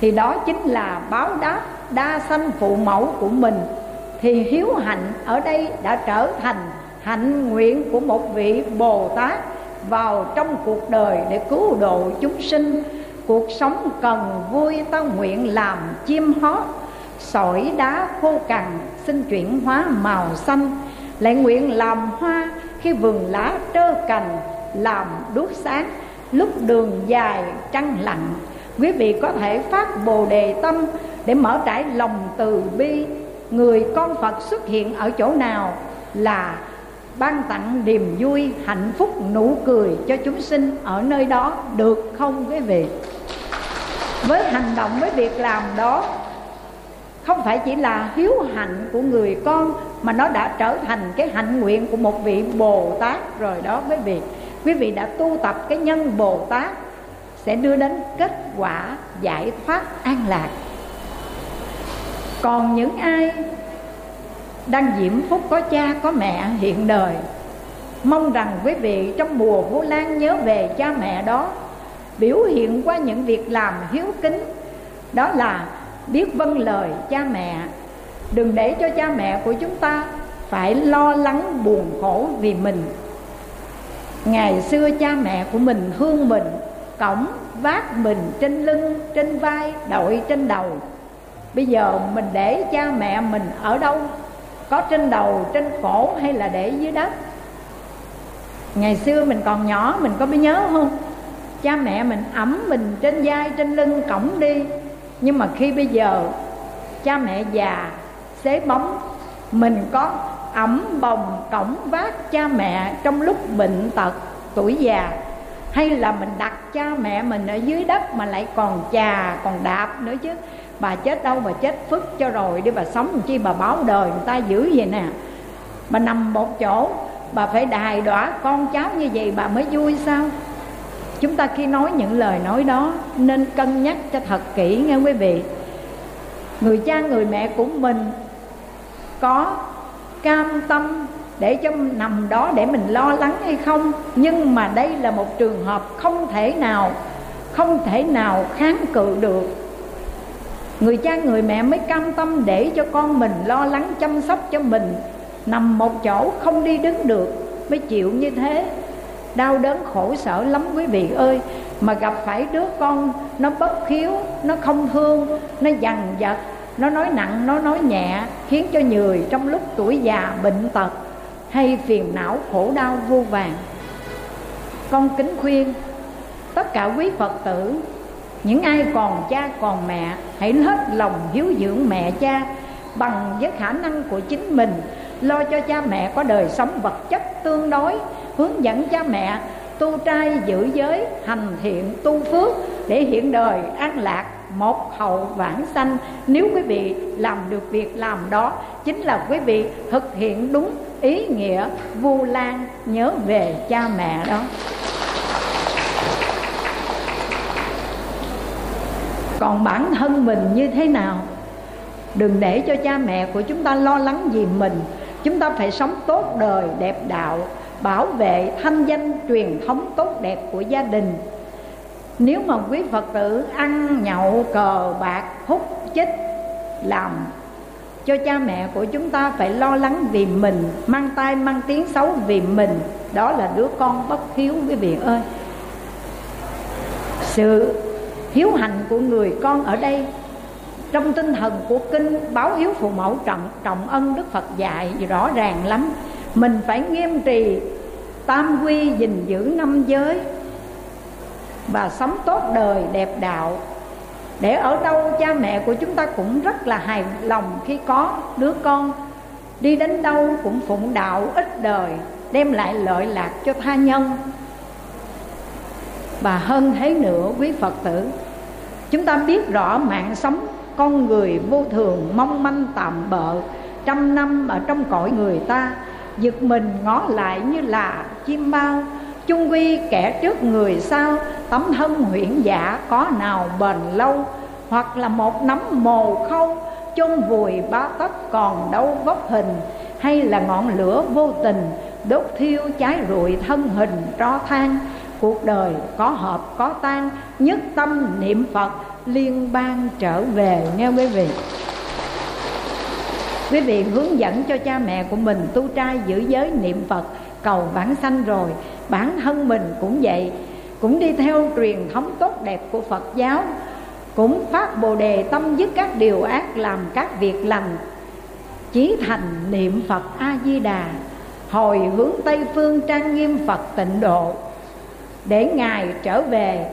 Thì đó chính là báo đáp đa sanh phụ mẫu của mình. Thì hiếu hạnh ở đây đã trở thành hạnh nguyện của một vị bồ tát vào trong cuộc đời để cứu độ chúng sinh. Cuộc sống cần vui ta nguyện làm chim hót, sỏi đá khô cằn, xin chuyển hóa màu xanh. Lại nguyện làm hoa khi vườn lá trơ cành làm đuốc sáng, lúc đường dài trăng lặng quý vị có thể phát bồ đề tâm để mở trải lòng từ bi. Người con phật xuất hiện ở chỗ nào là ban tặng niềm vui, hạnh phúc, nụ cười cho chúng sinh ở nơi đó được không quý vị? Với hành động, với việc làm đó, không phải chỉ là hiếu hạnh của người con mà nó đã trở thành cái hạnh nguyện của một vị bồ tát rồi đó quý vị quý vị đã tu tập cái nhân bồ tát sẽ đưa đến kết quả giải thoát an lạc. Còn những ai đang diễm phúc có cha, có mẹ hiện đời, mong rằng quý vị trong mùa Vu Lan nhớ về cha mẹ đó, biểu hiện qua những việc làm hiếu kính, đó là biết vâng lời cha mẹ. Đừng để cho cha mẹ của chúng ta phải lo lắng buồn khổ vì mình ngày xưa cha mẹ của mình thương mình, cổng vác mình trên lưng, trên vai, đội trên đầu. Bây giờ mình để cha mẹ mình ở đâu? Có trên đầu, trên cổ hay là để dưới đất? Ngày xưa mình còn nhỏ, mình có biết nhớ không? Cha mẹ mình ẩm mình trên vai, trên lưng cổng đi. Nhưng mà khi bây giờ, cha mẹ già, xế bóng, mình có ẩm bồng cổng vác cha mẹ trong lúc bệnh tật tuổi già. Hay là mình đặt cha mẹ mình ở dưới đất mà lại còn chà, còn đạp nữa chứ. Bà chết đâu bà chết phức cho rồi đi, bà sống chi bà báo đời người ta giữ vậy nè. Bà nằm một chỗ, bà phải đài đọa con cháu như vậy bà mới vui sao? Chúng ta khi nói những lời nói đó nên cân nhắc cho thật kỹ nghe quý vị. Người cha người mẹ của mình có cam tâm để cho nằm đó để mình lo lắng hay không. Nhưng mà đây là một trường hợp không thể nào, không thể nào kháng cự được. Người cha người mẹ mới cam tâm để cho con mình lo lắng chăm sóc cho mình. Nằm một chỗ không đi đứng được, mới chịu như thế. Đau đớn khổ sở lắm quý vị ơi, mà gặp phải đứa con, nó bất khiếu nó không thương, nó dằn vặt nó nói nặng, nó nói nhẹ, khiến cho người trong lúc tuổi già bệnh tật hay phiền não khổ đau vô vàng. Con kính khuyên, tất cả quý phật tử, những ai còn cha còn mẹ, hãy hết lòng hiếu dưỡng mẹ cha bằng với khả năng của chính mình, lo cho cha mẹ có đời sống vật chất tương đối, hướng dẫn cha mẹ tu trai giữ giới, hành thiện tu phước để hiện đời an lạc một hậu vãng sanh. Nếu quý vị làm được việc làm đó, chính là quý vị thực hiện đúng ý nghĩa vu lan nhớ về cha mẹ đó. Còn bản thân mình như thế nào? Đừng để cho cha mẹ của chúng ta lo lắng vì mình. Chúng ta phải sống tốt đời, đẹp đạo, bảo vệ thanh danh truyền thống tốt đẹp của gia đình nếu mà quý phật tử ăn nhậu cờ bạc, hút chích làm cho cha mẹ của chúng ta phải lo lắng vì mình, mang tay mang tiếng xấu vì mình, đó là đứa con bất hiếu, quý vị ơi. Sự hiếu hạnh của người con ở đây, trong tinh thần của kinh báo hiếu phụ mẫu trọng trọng ân đức phật dạy rõ ràng lắm. Mình phải nghiêm trì tam quy gìn giữ năm giới và sống tốt đời, đẹp đạo. Để ở đâu cha mẹ của chúng ta cũng rất là hài lòng khi có đứa con. Đi đến đâu cũng phụng đạo ích đời, đem lại lợi lạc cho tha nhân. Và hơn thế nữa, quý phật tử, chúng ta biết rõ mạng sống con người vô thường, mong manh tạm bợ, trăm năm ở trong cõi người ta, giật mình ngó lại như là chim bao chung quy kẻ trước người sau, tấm thân huyễn giả có nào bền lâu? Hoặc là một nắm mồ khâu, chôn vùi ba tấc còn đâu vóc hình? Hay là ngọn lửa vô tình, đốt thiêu cháy rụi thân hình tro than? Cuộc đời có hợp, có tan, nhất tâm niệm phật liên bang trở về nghe quý vị. Quý vị hướng dẫn cho cha mẹ của mình tu trai giữ giới niệm phật cầu vãng sanh rồi, bản thân mình cũng vậy. Cũng đi theo truyền thống tốt đẹp của phật giáo, cũng phát bồ đề tâm dứt các điều ác làm các việc lành, chí thành niệm phật a di đà hồi hướng tây phương trang nghiêm phật tịnh độ. Để ngài trở về,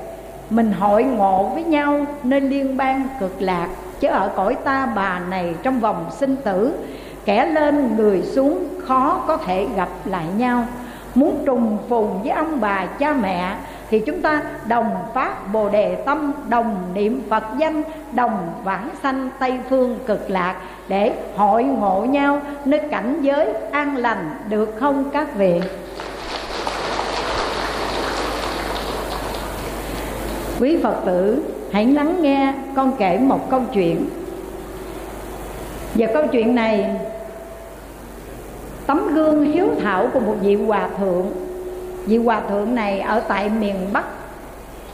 mình hội ngộ với nhau nên liên bang cực lạc, chứ ở cõi ta bà này trong vòng sinh tử, kẻ lên người xuống khó có thể gặp lại nhau. Muốn trùng phùng với ông bà cha mẹ thì chúng ta đồng phát bồ đề tâm, đồng niệm phật danh, đồng vãng sanh tây phương cực lạc để hội ngộ nhau nơi cảnh giới an lành được không các vị? Quý phật tử, hãy lắng nghe con kể một câu chuyện. Và câu chuyện này tấm gương hiếu thảo của một vị hòa thượng. Vị hòa thượng này ở tại miền bắc,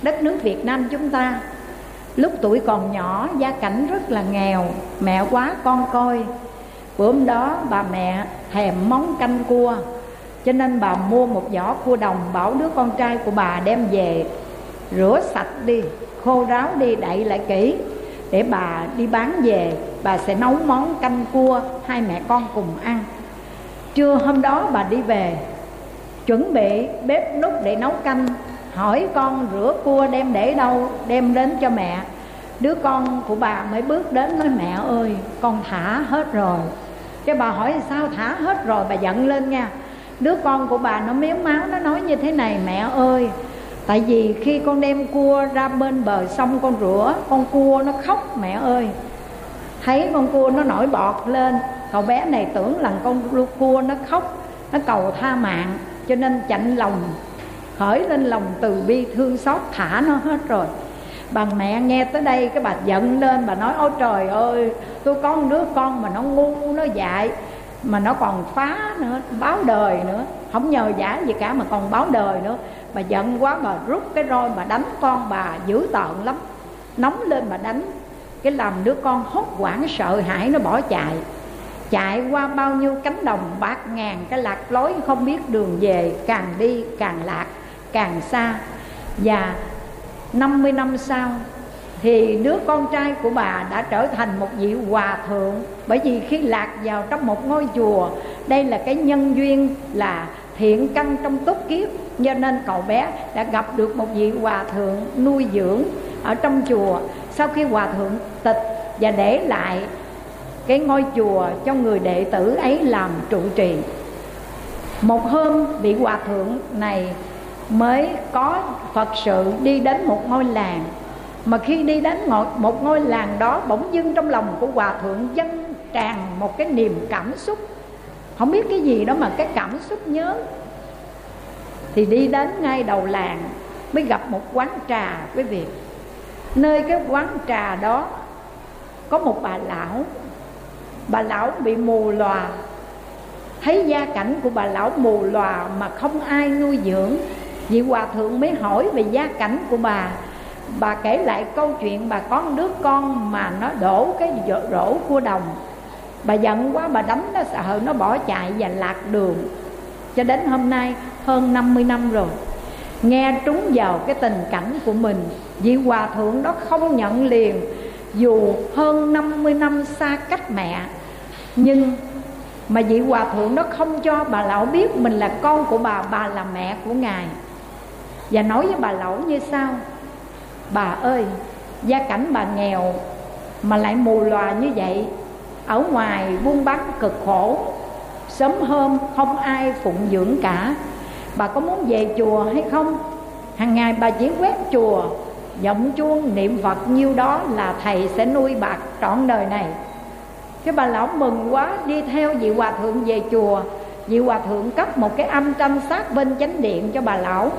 đất nước việt nam chúng ta. Lúc tuổi còn nhỏ, gia cảnh rất là nghèo, mẹ quá con coi. Bữa hôm đó bà mẹ thèm món canh cua, cho nên bà mua một giỏ cua đồng bảo đứa con trai của bà đem về, rửa sạch đi, khô ráo đi, đậy lại kỹ, để bà đi bán về. Bà sẽ nấu món canh cua hai mẹ con cùng ăn trưa hôm đó bà đi về, chuẩn bị bếp nút để nấu canh, hỏi con rửa cua đem để đâu, đem đến cho mẹ. Đứa con của bà mới bước đến nói, mẹ ơi, con thả hết rồi. Cái bà hỏi, sao thả hết rồi? Bà giận lên nha. Đứa con của bà nó méo máu nó nói như thế này, mẹ ơi, tại vì khi con đem cua ra bên bờ sông con rửa, con cua nó khóc, mẹ ơi. Thấy con cua nó nổi bọt lên cậu bé này tưởng là con cua nó khóc, nó cầu tha mạng, cho nên chạnh lòng, khởi lên lòng từ bi thương xót thả nó hết rồi. Bằng mẹ nghe tới đây, cái bà giận lên, bà nói, ôi trời ơi, tôi có một đứa con mà nó ngu, nó dại, mà nó còn phá nữa, báo đời nữa. Không nhờ giả gì cả mà còn báo đời nữa. Bà giận quá, bà rút cái roi, bà đánh con bà dữ tợn lắm. Nóng lên bà đánh. Cái làm đứa con hốt hoảng, sợ hãi, nó bỏ chạy chạy qua bao nhiêu cánh đồng bát ngàn cái lạc lối, không biết đường về, càng đi càng lạc, càng xa. Và 50 năm sau thì đứa con trai của bà đã trở thành một vị hòa thượng. Bởi vì khi lạc vào trong một ngôi chùa, đây là cái nhân duyên là thiện căn trong tốt kiếp. Cho nên cậu bé đã gặp được một vị hòa thượng nuôi dưỡng ở trong chùa. Sau khi hòa thượng tịch và để lại cái ngôi chùa cho người đệ tử ấy làm trụ trì. Một hôm vị hòa thượng này mới có phật sự đi đến một ngôi làng. Mà khi đi đến một, một ngôi làng đó bỗng dưng trong lòng của hòa thượng dâng tràn một cái niềm cảm xúc. Không biết cái gì đó mà cái cảm xúc nhớ. Thì đi đến ngay đầu làng mới gặp một quán trà quý vị. Nơi cái quán trà đó có một bà lão bà lão bị mù lòa. Thấy gia cảnh của bà lão mù lòa mà không ai nuôi dưỡng, vị hòa thượng mới hỏi về gia cảnh của bà. Bà kể lại câu chuyện bà có một đứa con mà nó đổ cái rổ cua đồng. Bà giận quá, bà đánh nó, sợ nó bỏ chạy và lạc đường. Cho đến hôm nay, hơn 50 năm rồi, nghe trúng vào cái tình cảnh của mình, vị hòa thượng đó không nhận liền. Dù hơn 50 năm xa cách mẹ nhưng mà vị hòa thượng nó không cho bà lão biết mình là con của bà bà là mẹ của ngài. Và nói với bà lão như sau, bà ơi, gia cảnh bà nghèo mà lại mù lòa như vậy, ở ngoài buôn bán cực khổ, sớm hôm không ai phụng dưỡng cả. Bà có muốn về chùa hay không? Hàng ngày bà chỉ quét chùa, giọng chuông niệm phật nhiêu đó là thầy sẽ nuôi bà trọn đời này cái bà lão mừng quá, đi theo vị hòa thượng về chùa. Vị hòa thượng cấp một cái âm tranh sát bên chánh điện cho bà lão.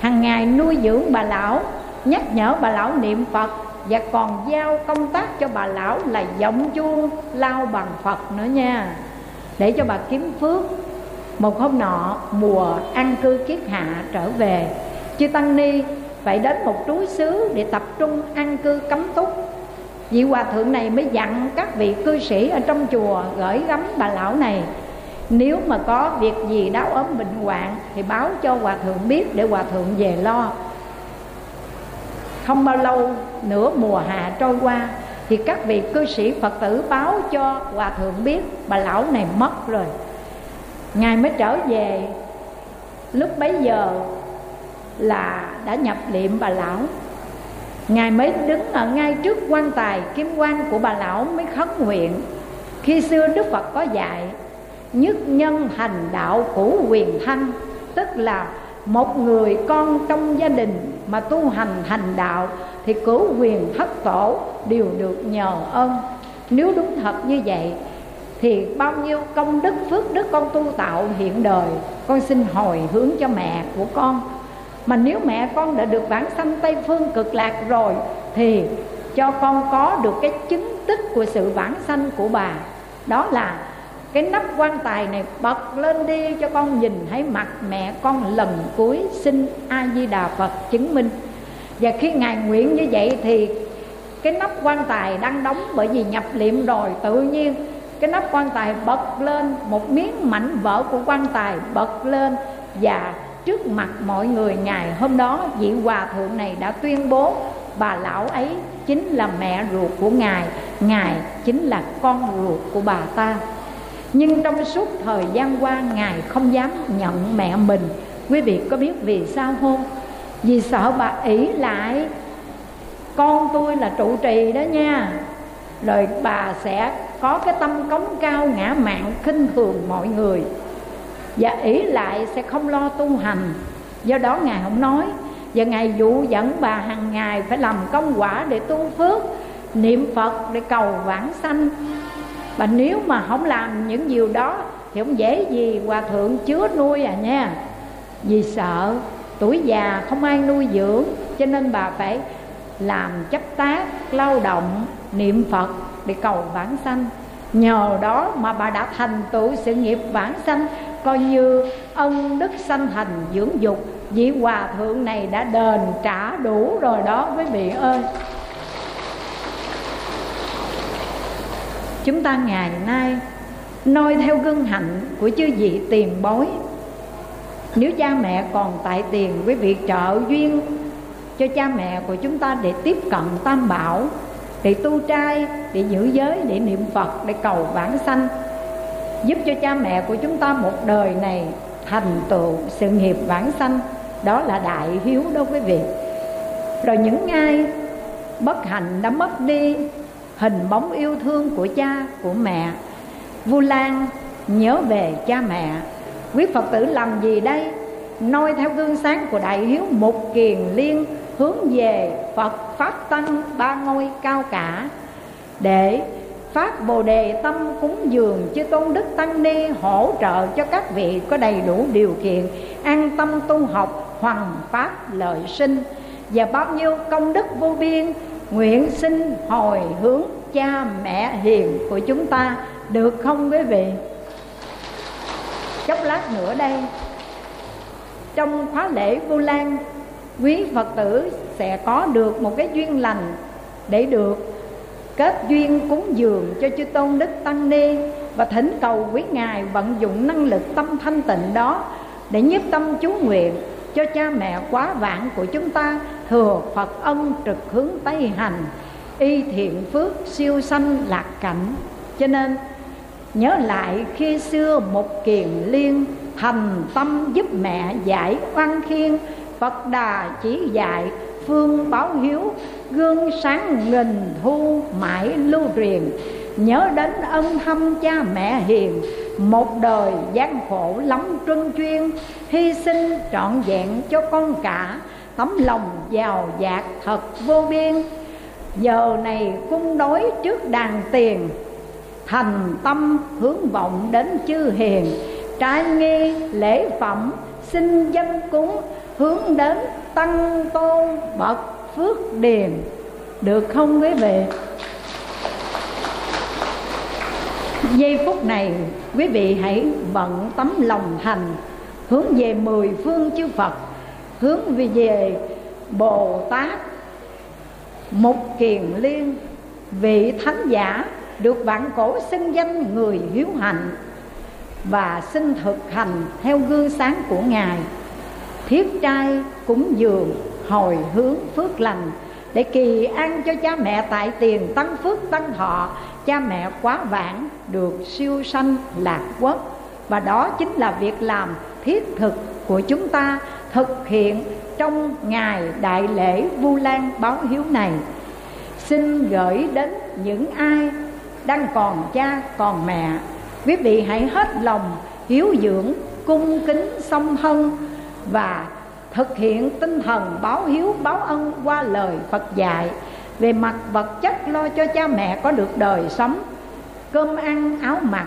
Hàng ngày nuôi dưỡng bà lão, nhắc nhở bà lão niệm phật, và còn giao công tác cho bà lão là giọng chuông lao bằng phật nữa nha. Để cho bà kiếm phước, một hôm nọ mùa ăn cư kiết hạ trở về, chư tăng ni phải đến một trú xứ để tập trung ăn cư cấm túc vị hòa thượng này mới dặn các vị cư sĩ ở trong chùa gửi gắm bà lão này. Nếu mà có việc gì đau ốm bệnh hoạn thì báo cho hòa thượng biết để hòa thượng về lo. Không bao lâu, nửa mùa hạ trôi qua thì các vị cư sĩ phật tử báo cho hòa thượng biết bà lão này mất rồi. Ngài mới trở về. Lúc bấy giờ là đã nhập liệm bà lão ngài mới đứng ở ngay trước quan tài kim quan của bà lão mới khấn nguyện. Khi xưa đức phật có dạy, nhất nhân hành đạo cũ quyền thân tức là một người con trong gia đình mà tu hành hành đạo thì cửu quyền thất tổ đều được nhờ ơn. Nếu đúng thật như vậy, thì bao nhiêu công đức phước đức con tu tạo hiện đời, con xin hồi hướng cho mẹ của con mà nếu mẹ con đã được bản sanh tây phương cực lạc rồi, thì cho con có được cái chứng tích của sự bản sanh của bà. Đó là cái nắp quan tài này bật lên đi cho con nhìn thấy mặt mẹ con lần cuối xin a di đà phật chứng minh. Và khi ngài nguyện như vậy thì cái nắp quan tài đang đóng bởi vì nhập liệm rồi, tự nhiên cái nắp quan tài bật lên, một miếng mảnh vỡ của quan tài bật lên và trước mặt mọi người ngày hôm đó, vị hòa thượng này đã tuyên bố, bà lão ấy chính là mẹ ruột của ngài ngài chính là con ruột của bà ta. Nhưng trong suốt thời gian qua, ngài không dám nhận mẹ mình. Quý vị có biết vì sao không? Vì sợ bà ỷ lại, con tôi là trụ trì đó nha, rồi bà sẽ có cái tâm cống cao ngã mạng khinh thường mọi người và ỷ lại sẽ không lo tu hành. Do đó ngài không nói, và ngài dụ dẫn bà hàng ngày phải làm công quả để tu phước, niệm phật để cầu vãng sanh. Và nếu mà không làm những điều đó thì không dễ gì hòa thượng chứa nuôi à nha. Vì sợ tuổi già không ai nuôi dưỡng, cho nên bà phải làm chấp tác, lao động, niệm phật để cầu vãng sanh. Nhờ đó mà bà đã thành tựu sự nghiệp vãng sanh coi như ân đức sanh thành dưỡng dục, vị hòa thượng này đã đền trả đủ rồi đó quý vị ơi. Chúng ta ngày nay noi theo gương hạnh của chư vị tiền bối. Nếu cha mẹ còn tại tiền, quý vị trợ duyên cho cha mẹ của chúng ta để tiếp cận tam bảo, để tu trai, để giữ giới, để niệm phật, để cầu vãng sanh giúp cho cha mẹ của chúng ta một đời này thành tựu, sự nghiệp vãng sanh đó là đại hiếu đối với việc. rồi những ai bất hạnh đã mất đi hình bóng yêu thương của cha, của mẹ, vu lan, nhớ về cha mẹ, quý phật tử làm gì đây noi theo gương sáng của đại hiếu một kiền liên, hướng về phật pháp tăng ba ngôi cao cả để phát bồ đề tâm cúng dường chư tôn đức tăng ni hỗ trợ cho các vị có đầy đủ điều kiện an tâm tu học hoằng pháp lợi sinh. Và bao nhiêu công đức vô biên, nguyện xin hồi hướng cha mẹ hiền của chúng ta được không quý vị? Chốc lát nữa đây. Trong khóa lễ vu lan, quý phật tử sẽ có được một cái duyên lành để được kết duyên cúng dường cho chư tôn đức tăng ni và thỉnh cầu quý ngài vận dụng năng lực tâm thanh tịnh đó để nhiếp tâm chú nguyện cho cha mẹ quá vãng của chúng ta, thừa phật ân trực hướng tây hành, y thiện phước siêu sanh lạc cảnh. Cho nên, nhớ lại khi xưa một kiền liên thành tâm giúp mẹ giải oan khiên, phật đà chỉ dạy phương báo hiếu gương sáng nghìn thu mãi lưu truyền. Nhớ đến ân thâm cha mẹ hiền, một đời gian khổ lắm truân chuyên. Hy sinh trọn vẹn cho con cả, tấm lòng giàu dạt thật vô biên. Giờ này cung đối trước đàn tiền, thành tâm hướng vọng đến chư hiền. Trái nghi lễ phẩm, xin dân cúng, hướng đến tăng tôn bậc phước điền được không quý vị? Giây phút này, quý vị hãy vận tấm lòng thành hướng về mười phương chư phật, hướng về về bồ tát Mục kiền liên, vị thánh giả được vạn cổ xưng danh người hiếu hạnh và xin thực hành theo gương sáng của ngài. Thiết trai cúng dường hồi hướng phước lành, để kỳ an cho cha mẹ tại tiền tăng phước tăng thọ, cha mẹ quá vãng được siêu sanh lạc quốc. Và đó chính là việc làm thiết thực của chúng ta thực hiện trong ngày đại lễ vu lan báo hiếu này. Xin gửi đến những ai đang còn cha, còn mẹ, quý vị hãy hết lòng hiếu dưỡng, cung kính song thân và thực hiện tinh thần báo hiếu, báo ân, qua lời Phật dạy. Về mặt vật chất, lo cho cha mẹ có được đời sống, cơm ăn, áo mặc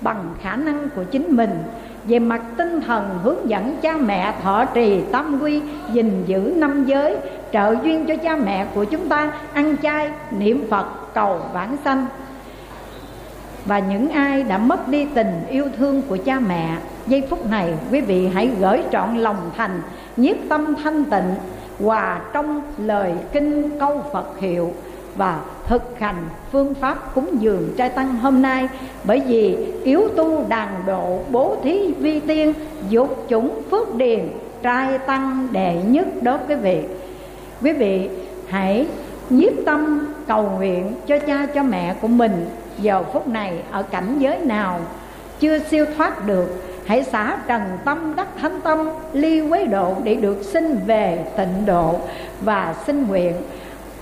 bằng khả năng của chính mình. Về mặt tinh thần, hướng dẫn cha mẹ thọ trì tâm quy, gìn giữ năm giới, trợ duyên cho cha mẹ của chúng ta, ăn chay, niệm phật, cầu vãng sanh và những ai đã mất đi tình yêu thương của cha mẹ, giây phút này quý vị hãy gửi trọn lòng thành, nhiếp tâm thanh tịnh, hòa trong lời kinh câu phật hiệu và thực hành phương pháp cúng dường trai tăng hôm nay. Bởi vì yếu tu đàn độ bố thí vi tiên, dục chủng phước điền, trai tăng đệ nhất đó quý vị. Quý vị hãy nhiếp tâm cầu nguyện cho cha, cho mẹ của mình giờ phút này, ở cảnh giới nào chưa siêu thoát được, hãy xả trần tâm, đắc thánh tâm, ly quế độ để được sinh về tịnh độ và sinh nguyện.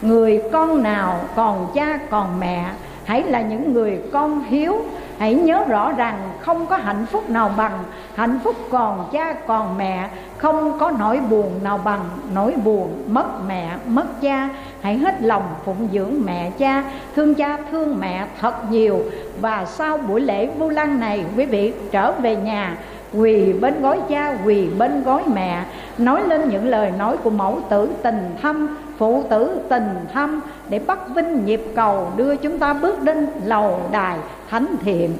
Người con nào còn cha còn mẹ hãy là những người con hiếu. Hãy nhớ rõ rằng không có hạnh phúc nào bằng, hạnh phúc còn cha còn mẹ. Không có nỗi buồn nào bằng nỗi buồn mất mẹ, mất cha. Hãy hết lòng phụng dưỡng mẹ cha. Thương cha thương mẹ thật nhiều. Và sau buổi lễ vu lan này, quý vị trở về nhà, quỳ bên gối cha, quỳ bên gối mẹ. Nói lên những lời nói của mẫu tử tình thâm phụ tử tình thâm để bắt vinh nhịp cầu đưa chúng ta bước đến lầu đài thánh thiện.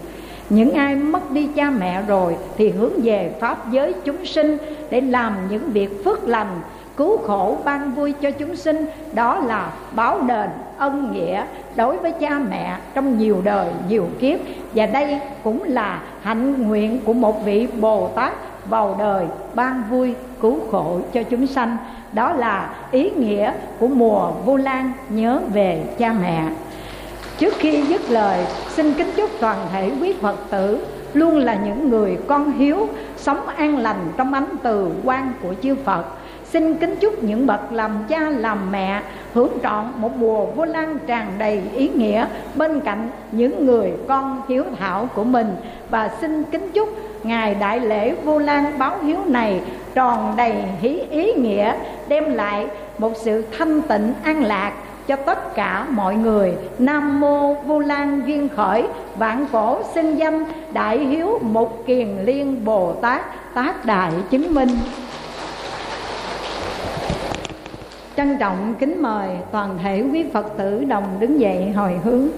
Những ai mất đi cha mẹ rồi thì hướng về pháp giới chúng sinh để làm những việc phước lành, cứu khổ ban vui cho chúng sinh. Đó là báo đền ân nghĩa đối với cha mẹ trong nhiều đời, nhiều kiếp. Và đây cũng là hạnh nguyện của một vị bồ tát vào đời ban vui, cứu khổ cho chúng sanh đó là ý nghĩa của mùa vu lan nhớ về cha mẹ. Trước khi dứt lời, xin kính chúc toàn thể quý phật tử luôn là những người con hiếu, sống an lành trong ánh từ quan của chư phật. Xin kính chúc những bậc làm cha làm mẹ hưởng trọn một mùa vô lan tràn đầy ý nghĩa bên cạnh những người con hiếu thảo của mình. Và xin kính chúc ngày đại lễ vô lan báo hiếu này tròn đầy hí ý nghĩa, đem lại một sự thanh tịnh an lạc cho tất cả mọi người. Nam mô vu lan duyên khởi, vạn cổ sinh danh đại hiếu một kiền liên bồ tát, tác đại chứng minh. Trân trọng kính mời toàn thể quý phật tử đồng đứng dậy hồi hướng.